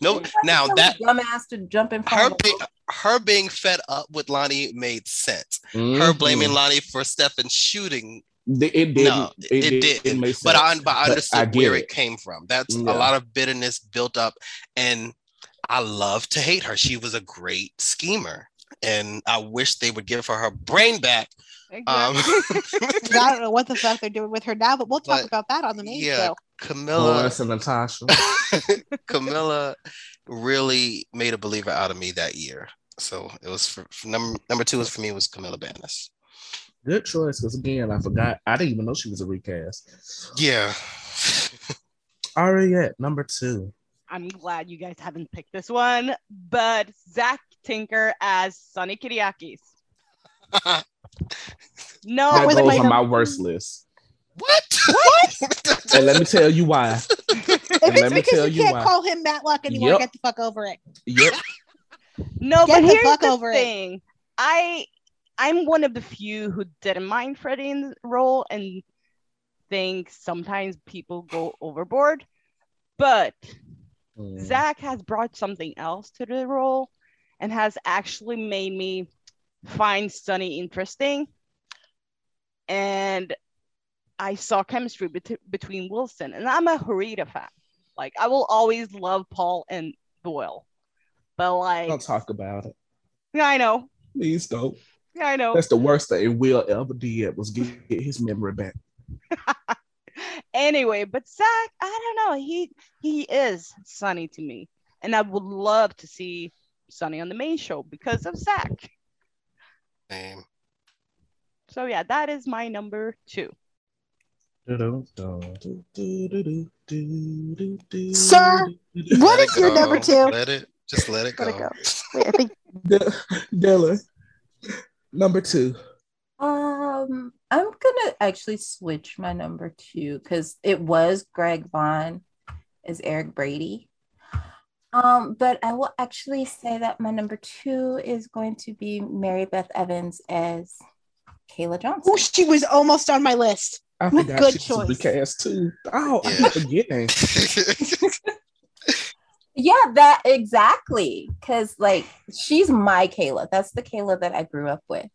no, now that the dumbass to jump in her front of being her being fed up with Lani made sense. Her Mhm. blaming Lani for Stefan shooting It, it didn't. No, it, did. make but I, sense. but I But understood I where it. it came from. That's Yeah. a lot of bitterness built up, and I love to hate her. She was a great schemer, and I wish they would give her her brain back. Um, I don't know what the fuck they're doing with her now, but we'll talk But, about that on the main yeah. show. Camilla, Lawrence and Natasha. Camila really made a believer out of me that year. So it was for, for number number two was for me was Camila Banus. Good choice, because again, I forgot. I didn't even know she was a recast. Yeah. Ariette, number two. I'm glad you guys haven't picked this one, but Zach Tinker as Sonny Kiriakis. No, that was goes my on my worst list. what? What? And let me tell you why. If And it's let me because tell you you can't why. call him Matlock anymore, Yep. get the fuck over it. Yep. no, Get but the here's fuck the over it. thing. I I'm one of the few who didn't mind Freddie in the role and think sometimes people go overboard. But Mm. Zach has brought something else to the role and has actually made me find Sonny interesting. And I saw chemistry bet- between Wilson, and I'm a Harita fan. Like, I will always love Paul and Doyle. But, like, Don't talk about it. yeah, I know. Please don't. Yeah, I know. That's the worst thing Will ever did was get, get his memory back. anyway, but Zach, I don't know. He he is Sonny to me, and I would love to see Sonny on the main show because of Zach. Same. So yeah, that is my number two. Sir, What Let is it your number two? Let it just let it go. Let it go. Wait, I think De- Della, number two. Um, I'm gonna actually switch my number two because it was Greg Vaughn as Eric Brady. Um, but I will actually say that my number two is going to be Mary Beth Evans as Kayla Johnson. oh, she was almost on my list. I forgot Good she was choice. recast too. Oh, I Yeah. keep forgetting. Yeah, that exactly. Because like she's my Kayla. That's the Kayla that I grew up with.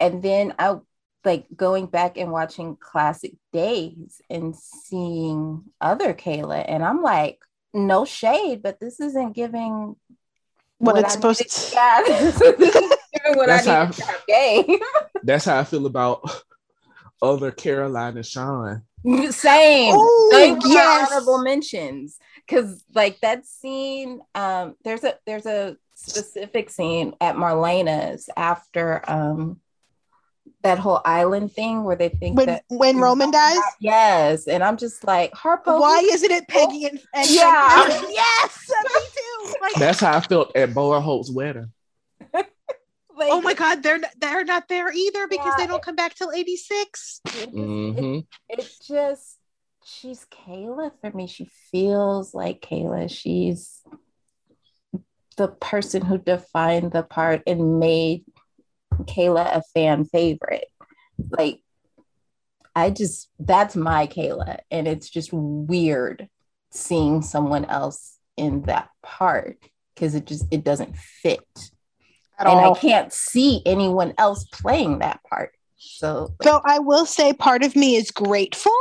And then I like going back and watching classic days and seeing other Kayla. And I'm like, no shade, but this isn't giving What, What it's I supposed to. yeah, this isn't giving what That's I how- need have game. That's how I feel about other Caroline and Shawn. Same. Oh, Thank you honorable mentions. Cause like that scene, um, there's a there's a specific scene at Marlena's after um that whole island thing where they think When that when Roman dies, yes, and I'm just like Harpo. why isn't it Peggy and, and Yeah. and- yes, me too. Like, That's how I felt at Boa Holt's wedding. like, oh my god, they're not, they're not there either because they don't come back till eighty six. it just- hmm it, it just she's Kayla for me. She feels like Kayla. She's the person who defined the part and made Kayla a fan favorite. Like I just that's my Kayla and it's just weird seeing someone else in that part because it just it doesn't fit. At and all. I can't see anyone else playing that part. So So I will say part of me is grateful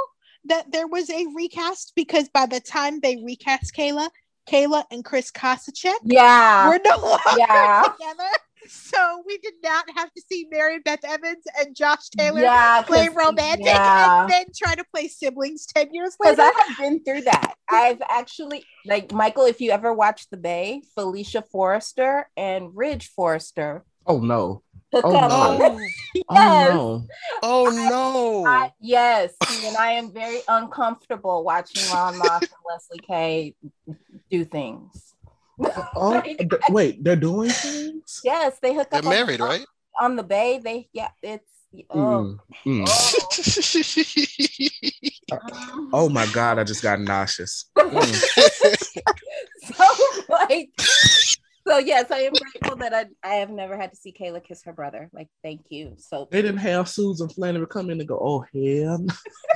that there was a recast because by the time they recast Kayla, Kayla and Chris Kositchek yeah. were no longer Yeah. together. so we did not have to see Mary Beth Evans and Josh Taylor Yeah, play 'cause- romantic yeah. and then try to play siblings 10 years later. Because. I have been through that. I've actually, like, Michael, if you ever watch The Bay, Felicia Forrester and Ridge Forrester Oh no. Hook Oh, up. no. yes. Oh no. Oh no. I, yes, and I am very uncomfortable watching Ron Moss and Leslie Kay do things. Oh Like, th- wait, they're doing things? yes, they hook They're up on the- married, right? on the bay. They yeah, it's oh, Mm, mm. oh. Oh my god, I just got nauseous. Mm. so like so yes, I am grateful that I I have never had to see Kayla kiss her brother. Like thank you. So They didn't have Susan Flannery come in and go, oh hell.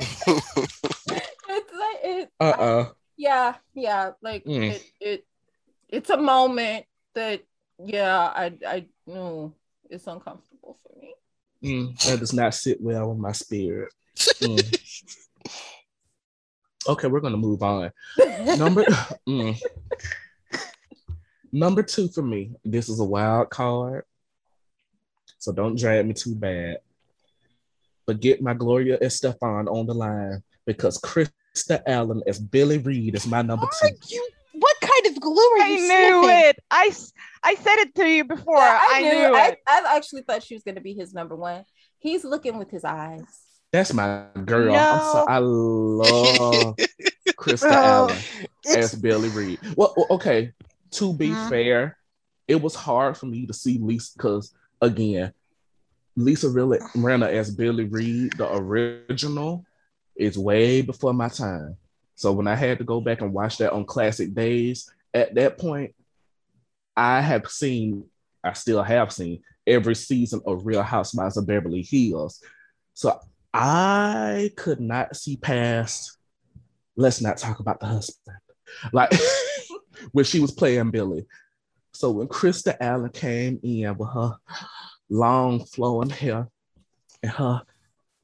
it's like it Uh-uh. yeah yeah like Mm. it, it it's a moment that yeah I I no it's uncomfortable for me. Mm, that does not sit well with my spirit. Mm. Okay, we're gonna move on. Number mm. Number two for me. This is a wild card, so don't drag me too bad. But get my Gloria Estefan on the line because Krista Allen as Billie Reed is my number Are two. you, what kind of glue are I you knew sniffing? it. I said it to you before. Yeah, I, knew I, it. I actually thought she was gonna be his number one. He's looking with his eyes. That's my girl. I'm so, I love Krista Allen. As Billie Reed. Well, well, okay. To be Mhm. fair, it was hard for me to see Lisa because again, Lisa really Rinna as Billie Reed, the original, is way before my time. So when I had to go back and watch that on classic days, at that point, I have seen, I still have seen every season of Real Housewives of Beverly Hills. So I could not see past. Let's not talk about the husband like when she was playing Billie. So when Krista Allen came in with her long flowing hair and her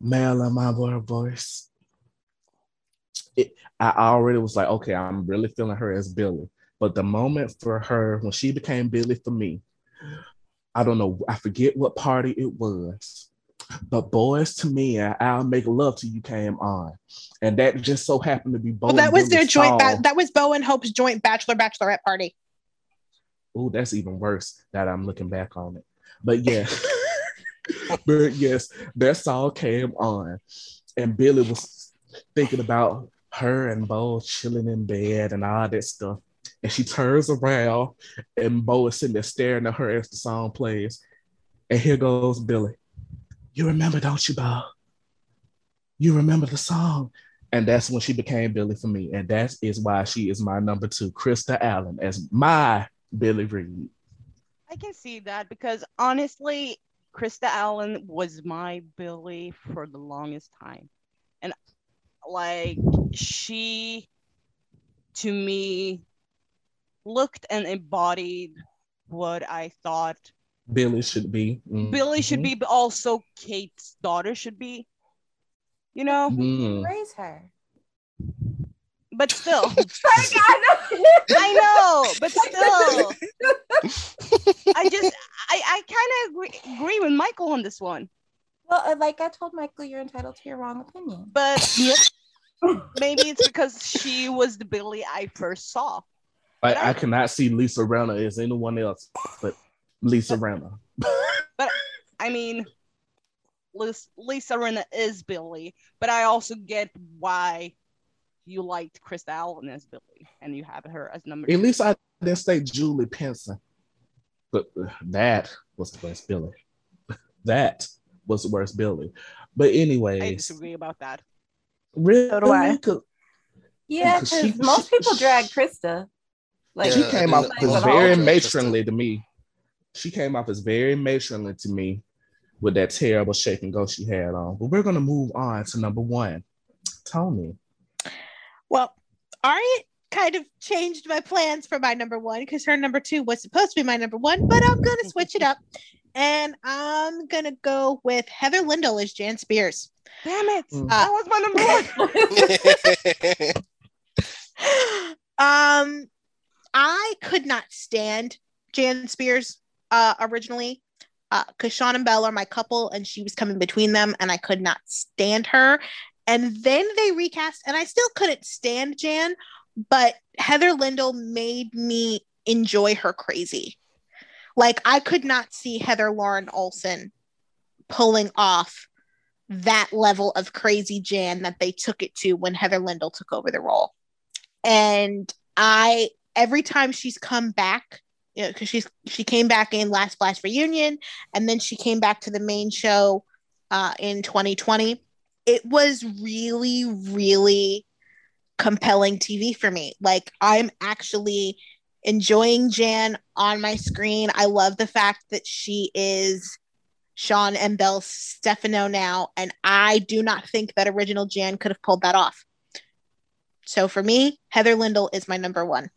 Marilyn Monroe voice, it, I already was like, okay, I'm really feeling her as Billie. But the moment for her when she became Billie for me, I don't know, I forget what party it was. But Boyz II Men I'll Make Love to You came on. And that just so happened to be both. Well, that was their joint. Ba- that was Bo and Hope's joint bachelor bachelorette party. Oh, that's even worse that I'm looking back on it. But yeah, but yes, that song came on, and Billie was thinking about her and Bo chilling in bed and all that stuff. And she turns around, and Bo is sitting there staring at her as the song plays. And here goes Billie. You remember, don't you, Bo? You remember the song. And that's when she became Billie for me. And that is why she is my number two, Krista Allen, as my Billie Reed. I can see that because honestly, Krista Allen was my Billie for the longest time. And like she to me looked and embodied what I thought Billie should be. Mhm. Billie should be, but also Kate's daughter should be. You know, Mm. Raise her. but still, I I know, but still, I just, I, I kind of agree, agree with Michael on this one. Well, uh, like I told Michael, you're entitled to your wrong opinion. but maybe it's because she was the Billie I first saw. Like But I- I cannot see Lisa Rinna as anyone else but Lisa Rinna. But I mean, Lis- Lisa Rinna is Billie, but I also get why you liked Krista Allen as Billie and you have her as number At two. least I didn't say Julie Pinson. But uh, that was the worst Billie. that was the worst Billie. But anyway, I anyways, disagree about that. really, So do I. 'Cause Yeah, Because she- because most she- people drag Krista. Like she came I off didn't- as I very matronly to me. She came off as very matronly to me with that terrible shake and go she had on. But we're gonna move on to number one. Tony. Well, Ari kind of changed my plans for my number one because her number two was supposed to be my number one, but I'm gonna switch it up. And I'm gonna go with Heather Lindell as Jan Spears. Damn it! Mm. that was my number one. um, I could not stand Jan Spears uh, originally because uh, Shawn and Belle are my couple, and she was coming between them, and I could not stand her. And then they recast, and I still couldn't stand Jan, but Heather Lindell made me enjoy her crazy. Like I could not see Heather Lauren Olson pulling off that level of crazy Jan that they took it to when Heather Lindell took over the role. And I every time she's come back, you know, because she's she came back in Last Blast Reunion, and then she came back to the main show uh, in 2020. It was really, really compelling TV for me. Like I'm actually enjoying Jan on my screen. I love the fact that she is Shawn and Belle Stefano now, and I do not think that original Jan could have pulled that off. So for me, Heather Lindell is my number one.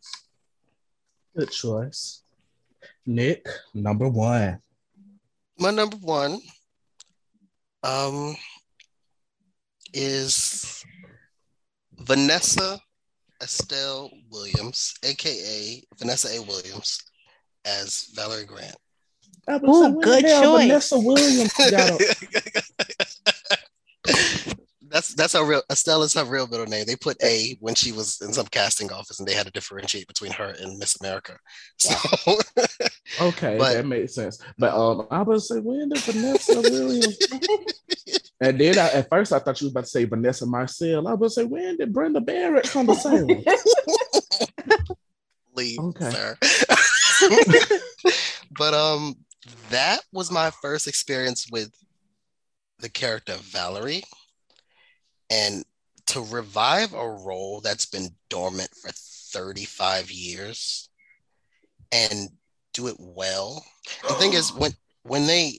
Good choice. Nick, number one. My number one um, is Vanessa Estelle Williams, aka Vanessa A. Williams, as Valerie Grant. Oh, good choice. Vanessa Williams that's that's her real Estelle is her real middle name. They put A when she was in some casting office, and they had to differentiate between her and Miss America. So okay, but, that makes sense. But um, I was say when did Vanessa Williams? and then I, at first I thought you was about to say Vanessa Marcil. I was say when did Brenda Barrett come to Salem? Leave, okay. sir. but um, that was my first experience with the character Valerie and to revive a role that's been dormant for 35 years and do it well. The thing is, when when they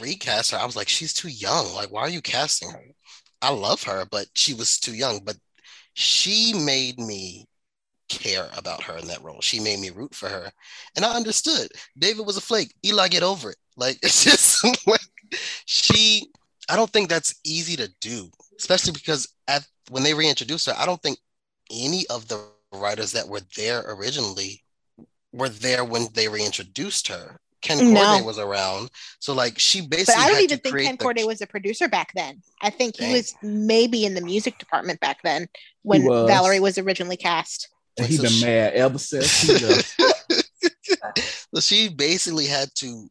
recast her, I was like, she's too young. Like, why are you casting her? I love her, but she was too young. But she made me care about her in that role. She made me root for her. And I understood. David was a flake. Eli, get over it. Like, it's just like she, I don't think that's easy to do especially because at when they reintroduced her, I don't think any of the writers that were there originally were there when they reintroduced her. Ken Corday was around, so like she basically. But I don't even think Ken the... Corday was a producer back then. I think Dang. he was maybe in the music department back then when was. Valerie was originally cast. And he's so been she... mad ever since. so she basically had to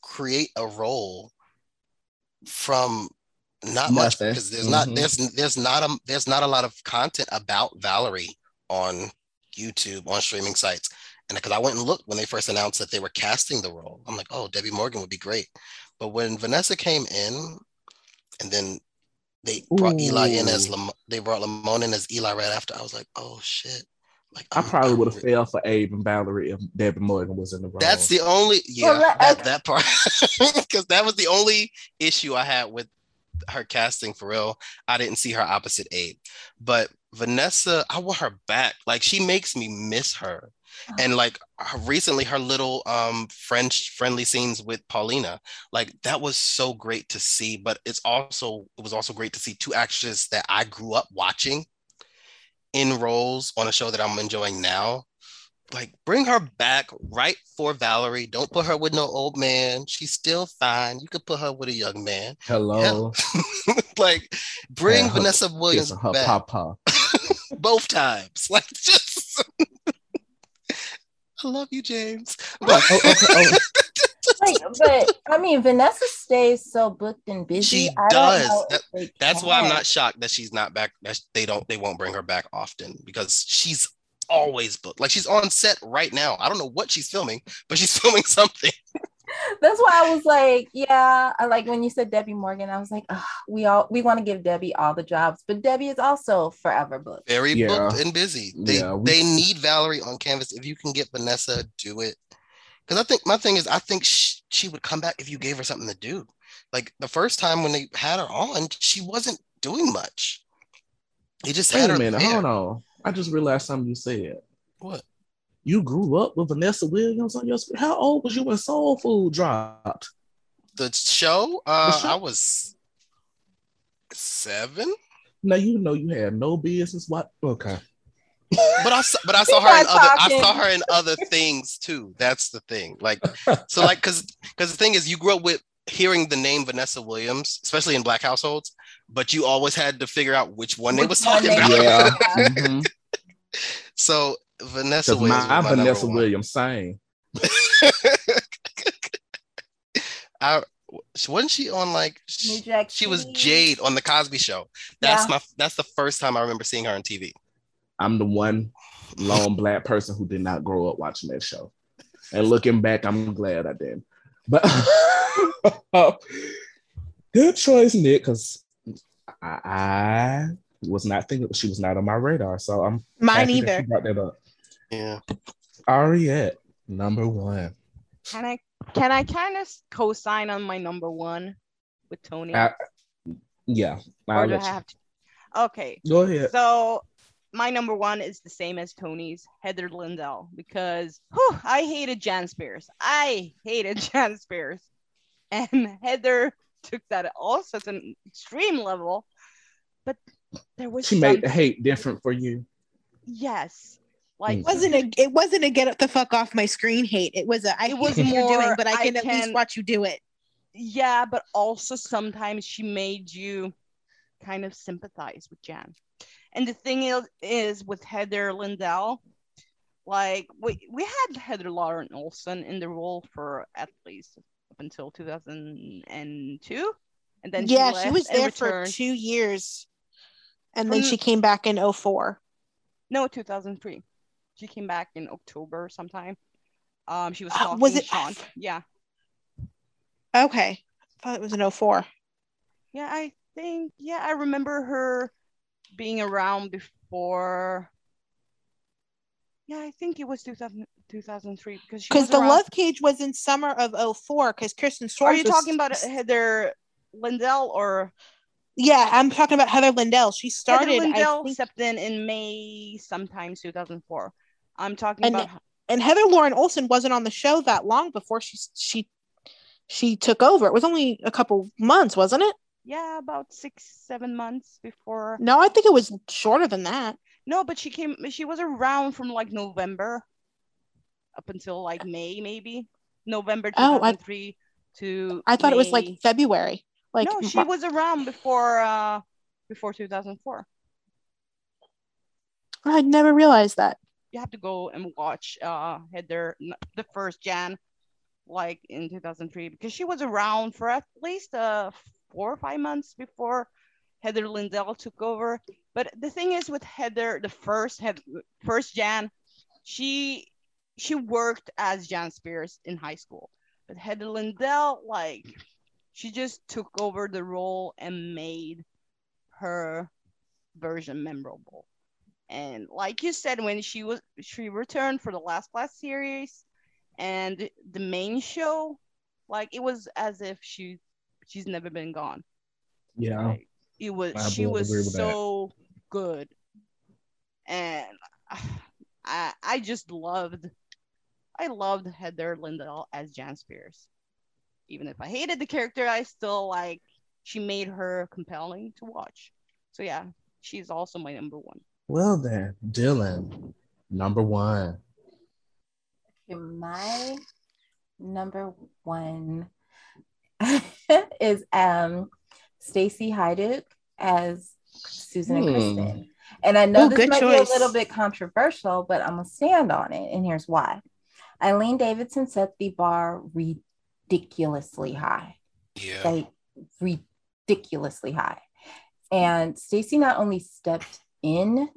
create a role from not Nothing. much because there's mm-hmm. not there's there's not a there's not a lot of content about Valerie on YouTube on streaming sites. And because I went and looked when they first announced that they were casting the role, I'm like, oh, Debbie Morgan would be great. But when Vanessa came in, and then they brought Ooh. Eli in as Lam- they brought Lamon in as Eli right after, I was like, oh shit. Like I probably would have failed for Abe and Valerie if Debbie Morgan was in the role. That's the only yeah well, that, that part because that was the only issue I had with her casting for real. I didn't see her opposite Abe, but Vanessa, I want her back. Like she makes me miss her. And like her, recently, her little um French friendly scenes with Paulina, like that was so great to see. But it's also it was also great to see two actresses that I grew up watching in roles on a show that I'm enjoying now like bring her back right for Valerie. Don't put her with no old man. She's still fine. You could put her with a young man. Hello. Yeah. like bring yeah, Vanessa Williams her back. Papa. Both times. Like just I love you, James. oh, oh okay, oh. Wait, but I mean, Vanessa stays so booked and busy. She does. That, that's why I'm not shocked that she's not back. That they don't. They won't bring her back often because she's always booked. Like she's on set right now. I don't know what she's filming, but she's filming something. That's why I was like, yeah, I like when you said Debbie Morgan, I was like, we all we want to give Debbie all the jobs, but Debbie is also forever booked. Very yeah. booked and busy. They yeah, we... they need Valerie on canvas. If you can get Vanessa, do it. Because I think my thing is, I think she, she would come back if you gave her something to do. Like the first time when they had her on, she wasn't doing much. He just Wait had her. A minute, there. hold on. I just realized something you said. What? You grew up with Vanessa Williams on your screen. How old was you when Soul Food dropped? The show? Uh, the show? I was seven. Now you know you had no business. What? Okay. But I saw, but I saw her in not other I saw her in other things too. That's the thing. Like so like cuz cuz the thing is you grew up with hearing the name Vanessa Williams, especially in black households, but you always had to figure out which one they was talking about. were. Yeah. Mhm. so Vanessa Williams my, was my Vanessa. Williams sang. I wasn't she on like New she, she was Jade on the Cosby show. That's Yeah. my that's the first time I remember seeing her on TV. I'm the one lone black person who did not grow up watching that show. And looking back, I'm glad I did. But good choice, Nick, because I, I was not thinking she was not on my radar. So I'm Mine happy either. you brought that up. Yeah. Ariette, number one. Can I can I kind of co-sign on my number one with Tony? I- Yeah. or I'll do I let you- have to? Okay. Go ahead. So my number one is the same as Tony's, Heather Lindell, because whew, I hated Jan Spears. I hated Jan Spears. And Heather took that also to an extreme level. But there was She made the hate different for you. yes. Like Mm. It wasn't a it wasn't a get the fuck off my screen hate. It was a I It was what you're doing, more, but I I can at least watch you do it. yeah, but also sometimes she made you kind of sympathize with Jan. And the thing is, is with Heather Lindell, like we we had Heather Lauren Olson in the role for at least up until 2002, and then yeah, she, she was there for two years. And then From- she came back in 04. no 2003. She came back in October sometime. Um, she was Uh, talking was it- Shawn. Yeah, Okay. I thought it was in 04. Yeah, I think yeah, I remember her being around before. Yeah, I think it was 2000, 2003 because Because the around- Love Cage was in summer of 04 because Kirsten Storms Are you was- talking about Heather Lindell or Yeah, I'm talking about Heather Lindell. She started Heather I Lindell think, stepped in in May sometime 2004. I'm talking And about and Heather Lauren Olson wasn't on the show that long before she she she took over. It was only a couple months, wasn't it? yeah, about six seven months before. No, I think it was shorter than that. No, but she came. She was around from like November up until like May, maybe November Oh, I- 2003 to. I thought it was like February. Like no, she was around before uh before 2004. I'd never realized that. You have to go and watch uh Heather the first Jan like in 2003 because she was around for at least uh four or five months before Heather Lindell took over. But the thing is with Heather, the first Heath- first Jan, she she worked as Jan Spears in high school. But Heather Lindell, like, she just took over the role and made her version memorable. And like you said, when she was she returned for the last class series and the main show, like it was as if she she's never been gone. Yeah. Like, it was I she was with that. so good, and I I just loved I loved Heather Lindell as Jan Spears. Even if I hated the character, I still like she made her compelling to watch. So yeah, she's also my number one. Well then, Dylan, number one. Okay, my number one is um Stacy Haiduk as Susan and Hmm. Kristen. And I know Ooh, this might choice. be a little bit controversial, but I'm gonna stand on it, and here's why. Eileen Davidson set the bar ridiculously high Yeah. like ridiculously high. And Stacy not only stepped in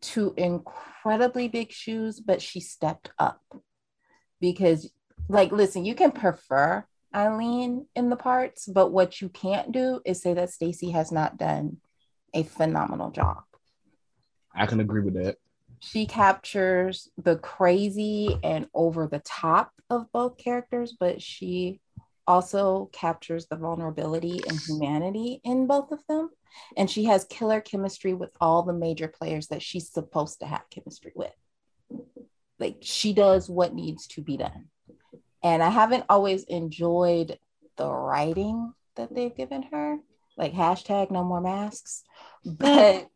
to incredibly big shoes, but she stepped up because, like, listen, you can prefer Eileen in the parts, but what you can't do is say that Stacy has not done a phenomenal job. I can agree with that. She captures the crazy and over the top of both characters, but she also captures the vulnerability and humanity in both of them. And she has killer chemistry with all the major players that she's supposed to have chemistry with. Like she does what needs to be done. And I haven't always enjoyed the writing that they've given her, like hashtag no more masks. But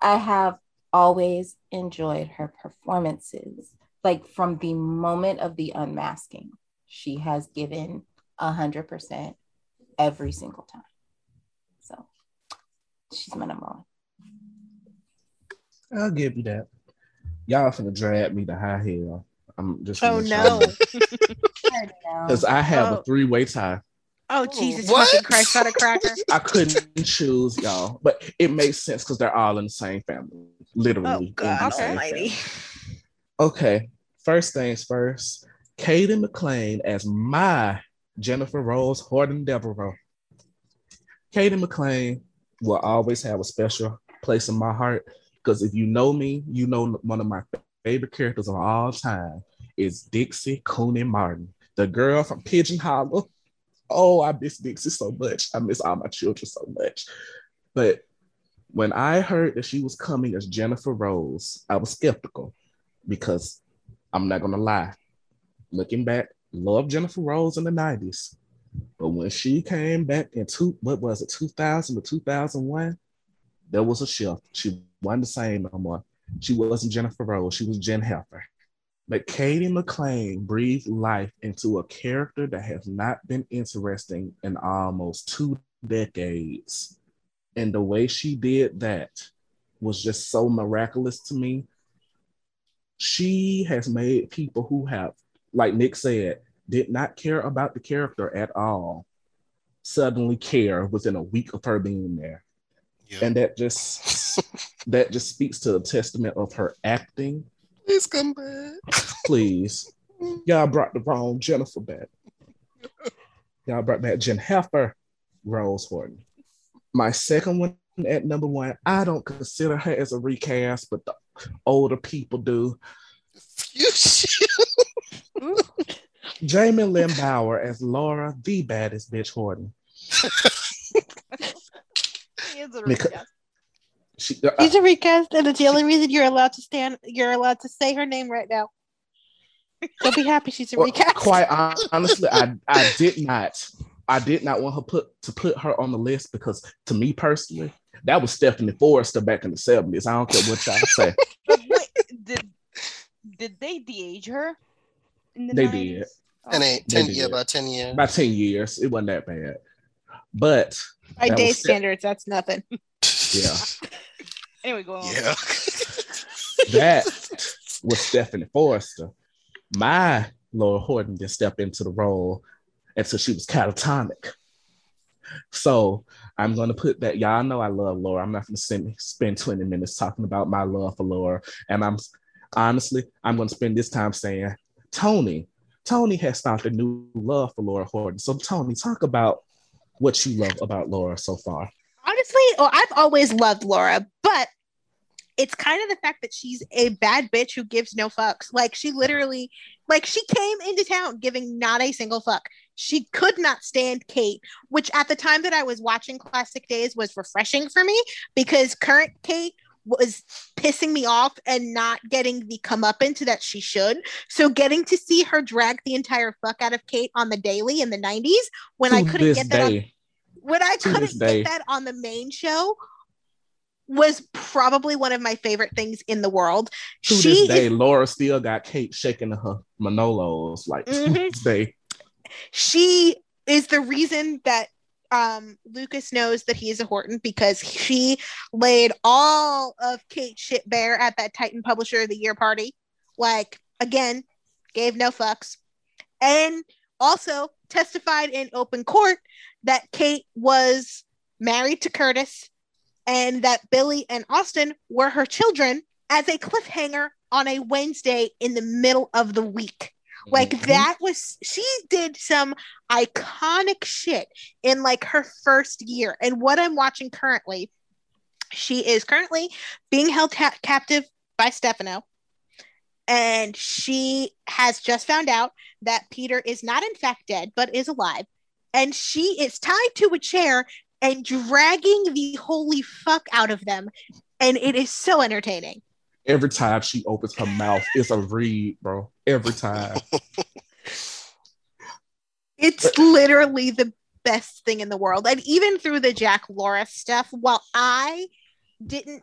I have always enjoyed her performances. Like from the moment of the unmasking, she has given a hundred percent every single time. So she's my number one. I'll give you that. Y'all finna drag me to high hell. I'm just. Oh no. Because I have Oh. a three way tie. Oh Jesus What? fucking Christ, not a cracker. I couldn't choose y'all, but it makes sense because they're all in the same family, literally. Oh God Almighty. Okay, first things first. Cady McClain as my Jennifer Rose Horton Devereaux. Cady McClain will always have a special place in my heart because if you know me, you know one of my favorite characters of all time is Dixie Cooney Martin, the girl from Pigeon Hollow. Oh, I miss Dixie so much. I miss all my children so much. But when I heard that she was coming as Jennifer Rose, I was skeptical because I'm not gonna lie. Looking back, loved Jennifer Rose in the 90s. But when she came back in two, what was it, 2000 or 2001, there was a shift. She wasn't the same no more. She wasn't Jennifer Rose, she was Jen Heifer. But Cady McClain breathed life into a character that has not been interesting in almost two decades. And the way she did that was just so miraculous to me. She has made people who have, like Nick said, did not care about the character at all, suddenly care within a week of her being there. Yeah. And that just that just speaks to the testament of her acting. Please come back. Please. Y'all brought the wrong Jennifer back. Y'all brought back Jen Heifer, Rose Horton. My second one at number one, I don't consider her as a recast, but the older people do. You shit. Jaime Lyn Bauer as Laura, the baddest bitch Horton. He is a recast. She, uh, She's a recast, and it's the only reason you're allowed to stand. You're allowed to say her name right now. So be happy she's a Well, recast. Quite honestly, I, I did not. I did not want her put to put her on the list because to me personally, that was Stephanie Forrester back in the 70s. I don't care what y'all say. Wait, did did they de-age her? The They 90s? did. Oh. And eight, They 10, did. about 10 years. About 10 years. It wasn't that bad. But By day was Steph- standards, that's nothing. yeah, Anyway, go on. Yeah. that was Stephanie Forrester. My Laura Horton didn't step into the role until she was catatonic. So I'm going to put that. Y'all know I love Laura. I'm not going to spend 20 minutes talking about my love for Laura. And I'm honestly, I'm going to spend this time saying, Tony, Tony has started a new love for Laura Horton. So, Tony, talk about what you love about Laura so far. Honestly, oh, I've always loved Laura, but it's kind of the fact that she's a bad bitch who gives no fucks. Like she literally, like she came into town giving not a single fuck. She could not stand Kate, which at the time that I was watching Classic Days was refreshing for me because current Kate was pissing me off and not getting the comeuppance that she should. So getting to see her drag the entire fuck out of Kate on the daily in the 90s when I couldn't get that on when I To couldn't get that on the main show was probably one of my favorite things in the world. to she this day, is Laura still got Kate shaking her Manolos like to Mhm. this day. She is the reason that um Lucas knows that he is a Horton because she laid all of Kate shit bare at that Titan Publisher of the Year party. Like again, gave no fucks. And also testified in open court that Kate was married to Curtis and that Billy and Austin were her children as a cliffhanger on a Wednesday in the middle of the week. Like Mhm. that was she did some iconic shit in like her first year. And what I'm watching currently, she is currently being held ca- captive by Stefano. And she has just found out that Peter is not in fact dead, but is alive. And she is tied to a chair and dragging the holy fuck out of them. And it is so entertaining. Every time she opens her mouth, it's a read, bro. Every time. It's literally the best thing in the world. And even through the Jack Laura stuff, while I didn't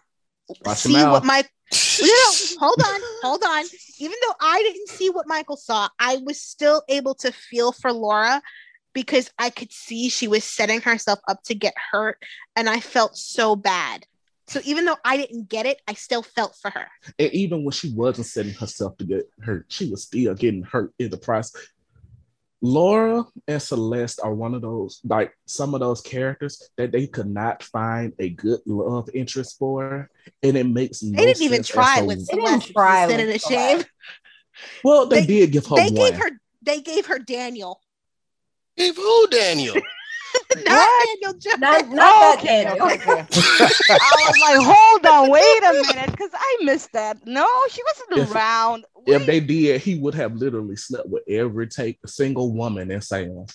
Watch see what my no, no, hold on, hold on. Even though I didn't see what Michael saw, I was still able to feel for Laura because I could see she was setting herself up to get hurt, and I felt so bad. So even though I didn't get it, I still felt for her. And even when she wasn't setting herself to get hurt, she was still getting hurt in the process. Laura and Celeste are one of those, like some of those characters that they could not find a good love interest for, and it makes no They didn't even sense as try to- with They didn't Celeste. try Instead of with a shame. Well, they, They- did give her They one. gave her. They gave her Daniel, Gave who Daniel? not Daniel Jones. Not, not that Okay, Daniel. okay, okay. I was like, hold on, wait a minute, because I missed that. No, she wasn't If- around. if Wait, they did, he would have literally slept with every take single woman in Salem.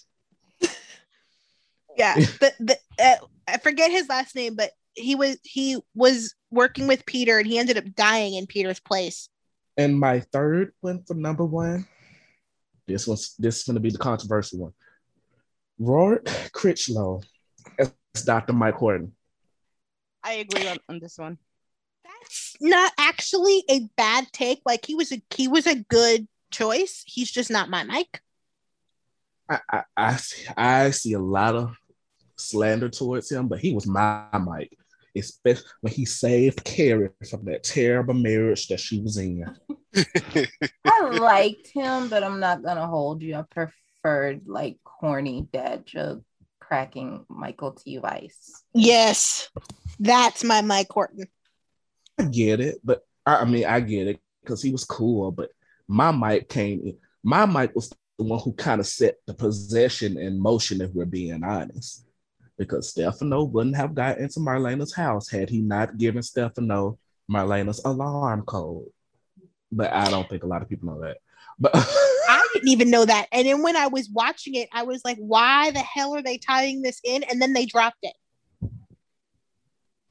Yeah, the, the uh, I forget his last name, but he was he was working with Peter, and he ended up dying in Peter's place. And my third one for number one, this one's this is gonna be the controversial one. Roark Critchlow as Dr. Mike Horton. I agree on, on this one. That's not actually a bad take. Like he was a he was a good choice. He's just not my Mike. I, I, I, see, I see a lot of slander towards him, but he was my Mike, especially when he saved Carrie from that terrible marriage that she was in. I liked him, but I'm not gonna hold you. I preferred like corny dad joke cracking Michael T. Weiss. Yes, that's my Mike Horton. I get it, but I, I mean, I get it because he was cool, but my Mike came in. My Mike was the one who kind of set the possession in motion, if we're being honest. Because Stefano wouldn't have got into Marlena's house had he not given Stefano Marlena's alarm code. But I don't think a lot of people know that. But I didn't even know that. And then when I was watching it, I was like, why the hell are they tying this in? And then they dropped it.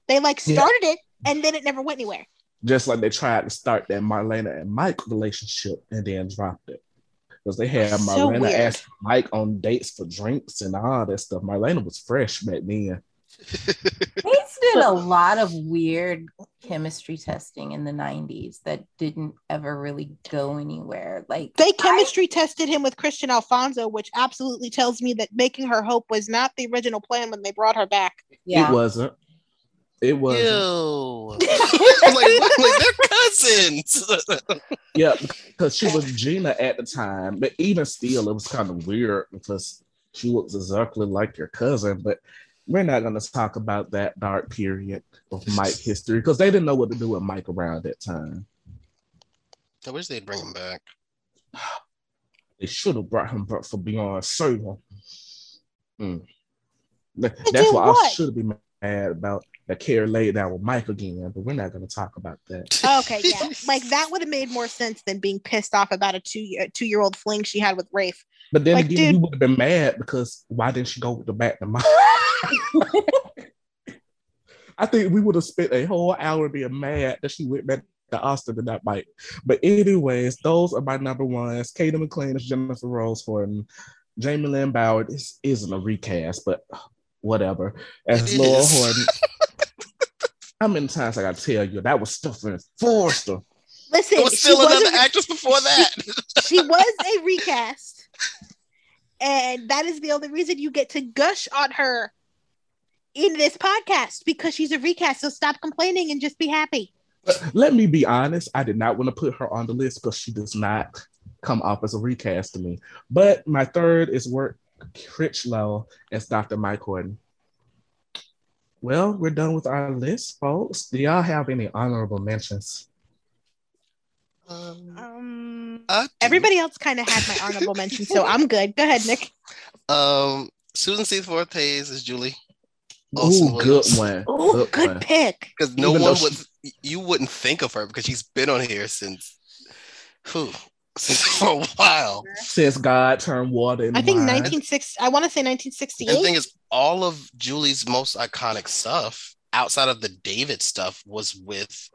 They like Yeah. started it and then it never went anywhere. just like they tried to start that Marlena and Mike relationship and then dropped it. Because they had Marlena ask Mike on dates for drinks and all that stuff. Marlena was fresh back then. He's did a lot of weird chemistry testing in the 90s that didn't ever really go anywhere. Like They chemistry tested him with Kristian Alfonso, which absolutely tells me that making her hope was not the original plan when they brought her back. yeah. It wasn't. It wasn't. like, like they're cousins. Yeah, because she was Gina at the time, but even still, it was kind of weird because she looks exactly like your cousin. But we're not going to talk about that dark period of Mike history because they didn't know what to do with Mike around that time. I wish they'd bring him back. They should have brought him back for Beyond Salem. Mm. That's did what, I should have been mad about. That Carrie laid down with Mike again, but we're not going to talk about that. Oh, okay, yeah, like that would have made more sense than being pissed off about a two year two year old fling she had with Rafe. But then Like, again, dude- you would have been mad because why didn't she go with the back to Mike? I think we would have spent a whole hour being mad that she went back to Austin and not Mike. But anyways, those are my number ones. Cady McClain is Jennifer Rose Horton. Jaime Lyn Bauer this isn't a recast, but whatever. As It Laura is. Horton. How many times I gotta tell you that was Stephen Forrester? Listen, There was she still was another a- actress before that. she was a recast, and that is the only reason you get to gush on her in this podcast because she's a recast. So stop complaining and just be happy. Let me be honest, I did not want to put her on the list because she does not come off as a recast to me. But my third is Roark Critchlow as Dr. Mike Horton. Well, we're done with our list, folks. Do y'all have any honorable mentions? Um, Um, I. Everybody else kind of had my honorable mention, so I'm good. Go ahead, Nick. Um, Susan Seaforth Hayes is Julie. Oh, good Williams. one. Oh, good one. pick. Because no Even one though would you wouldn't think of her because she's been on here since who since for a while. Since God turned water into I think wine. 1960. I want to say And the thing is, all of Julie's most iconic stuff outside of the David stuff was with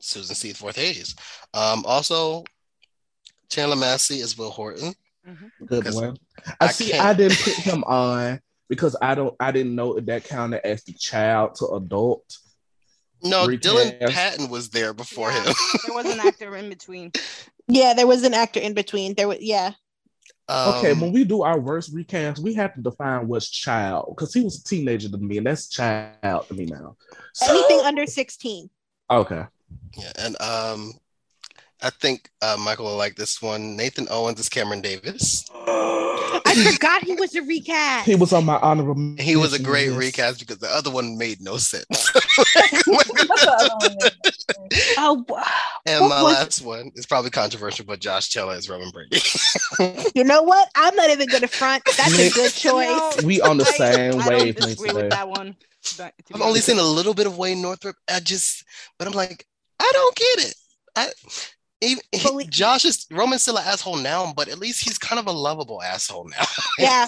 Susan Seaforth Hayes. Um, also, Chandler Massey is Will Horton. Good 'Cause one. I, I see. can't- I didn't put him on because I don't. I didn't know if that counted as the child to adult. No, Dylan Patton was there before Yeah. him. There was an actor in between. Yeah, there was an actor in between. There was yeah. Okay, Um, when we do our worst recast, we have to define what's child because he was a teenager to me, and that's child to me now. So, Anything under 16. okay, Yeah, and um, I think uh, Michael will like this one. Nathan Owens is Cameron Davis. I forgot he was a recast. he was on my honorable. He was a great list. recast because the other one made no sense. What's the other one then? Oh, wow. and What my was- last one is probably controversial, but Josh Taylor is Roman Brady. you know what? I'm not even gonna front. That's a good choice. No, We on the I- same I don't wavelength disagree with that one. but I've only honest. seen a little bit of Wayne Northrop. I just, but I'm like, I don't get it. I even he- we- Josh is Roman's still an asshole now, but at least he's kind of a lovable asshole now. Yeah.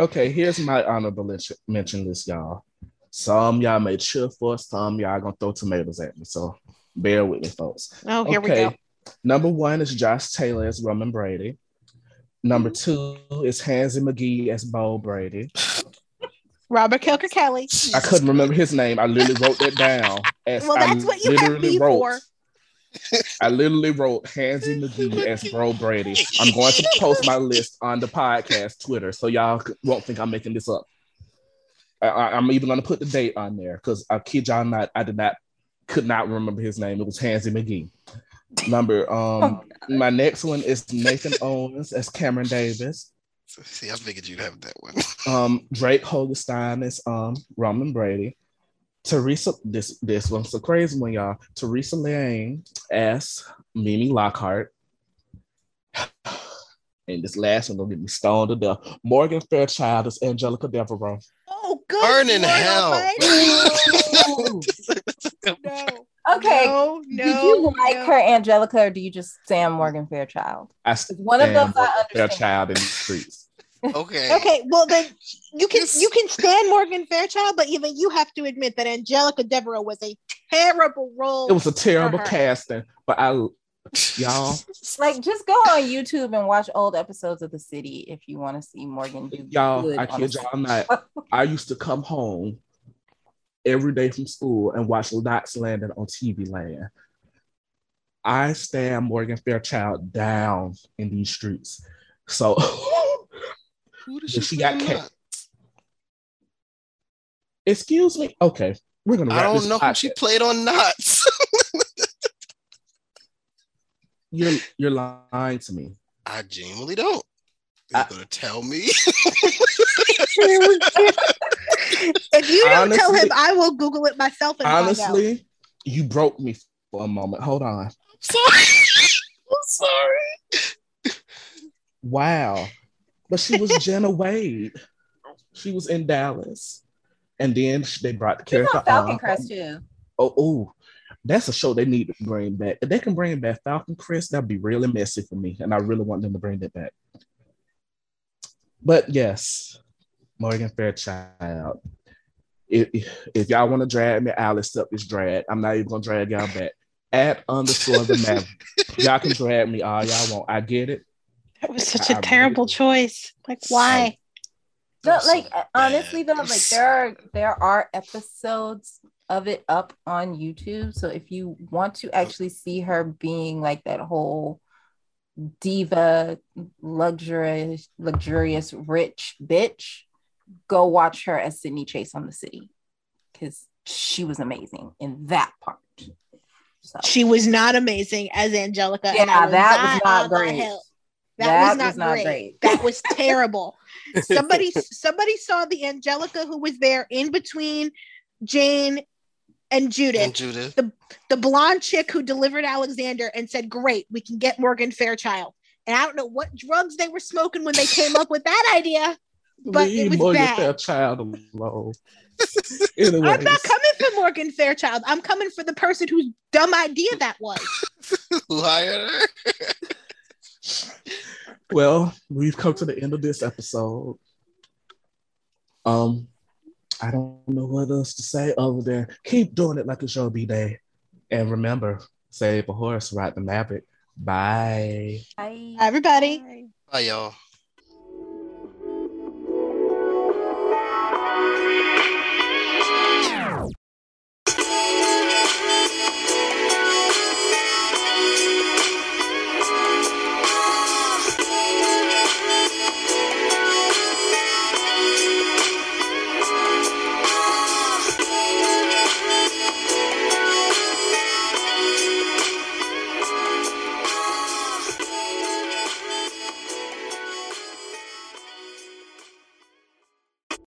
Okay, here's my honorable mention- mention list, y'all. Some y'all may cheer for, us, some y'all gonna throw tomatoes at me. So bear with me, folks. Oh, here okay. we go. Number one is Josh Taylor as Roman Brady. Number two is Hansy McGee as Bo Brady. Robert Kelker Kelly. I couldn't remember his name. I literally wrote that down. As Well, I that's what you have literally me wrote. for. I literally wrote hands Hansy McGee as Bro Brady. I'm going to post my list on the podcast Twitter, so y'all won't think I'm making this up. I, I, am even going to put the date on there because I kid y'all not, I did not, could not remember his name. It was Hansy McGee. Number um, my next one is Nathan Owens as Cameron Davis. See, I figured you'd have that one. Um, Drake Hogestyn is um Roman Brady. Teresa, this this one's a crazy one, y'all. Teresa Lane as Mimi Lockhart. And this last one gonna get me stoned to death. Morgan Fairchild is Angelica Devereaux. Oh, good. Burn in hell. No. Okay. No, no. Did you like no. her Angelica or do you just stand Morgan Fairchild? I One of stand those I Morgan understand. Fairchild in the streets. Okay. Okay, well then you can This- you can stand Morgan Fairchild, but even you have to admit that Angelica Devereaux was a terrible role. It was a terrible casting, but I y'all, Like, just go on YouTube and watch old episodes of The City if you want to see Morgan do y'all, good I kid y'all not. I used to come home every day from school and watch Knots Landing on TV Land. I stand Morgan Fairchild down in these streets. So Who did She she, got play ca- not? excuse me. Okay, we're gonna. I don't this know who she played on Knots. You're you're lying to me. I genuinely don't. You're I- gonna tell me? if you don't tell him, I will Google it myself and find out. Honestly, you broke me for a moment. Hold on. I'm sorry. I'm sorry. Wow. But she was Jenna Wade. She was in Dallas. And then they brought the character on Falcon on. Crest too. Oh, oh, that's a show they need to bring back. If they can bring back Falcon Crest, that'd be really messy for me. And I really want them to bring that back. But yes, Morgan Fairchild. If, if y'all want to drag me, Alice up this drag. I'm not even gonna drag y'all back. At underscore the maverick. y'all can drag me all y'all want. I get it. That was such I a terrible really- choice. Like, why? No, That was so like uh, honestly though, like there are there are episodes of it up on YouTube. So if you want to actually see her being like that whole diva, luxurious, luxurious, rich bitch, go watch her as Sydney Chase on the city. Because she was amazing in that part. So She was not amazing as Angelica. and Yeah, I that was not on great. Hill. That, That was not, was not great. great. That was terrible. somebody somebody saw the Angelica who was there in between Jane and Judith, And Judith. the the blonde chick who delivered Alexander and said, Great, we can get Morgan Fairchild. And I don't know what drugs they were smoking when they came up with that idea. But it was Morgan bad. Fairchild alone. I'm not coming for Morgan Fairchild. I'm coming for the person whose dumb idea that was. Liar. Well, we've come to the end of this episode. Um, I don't know what else to say other than keep doing it like it's your B day. And remember, save a horse, ride the maverick. Bye. I Everybody. Bye, y'all.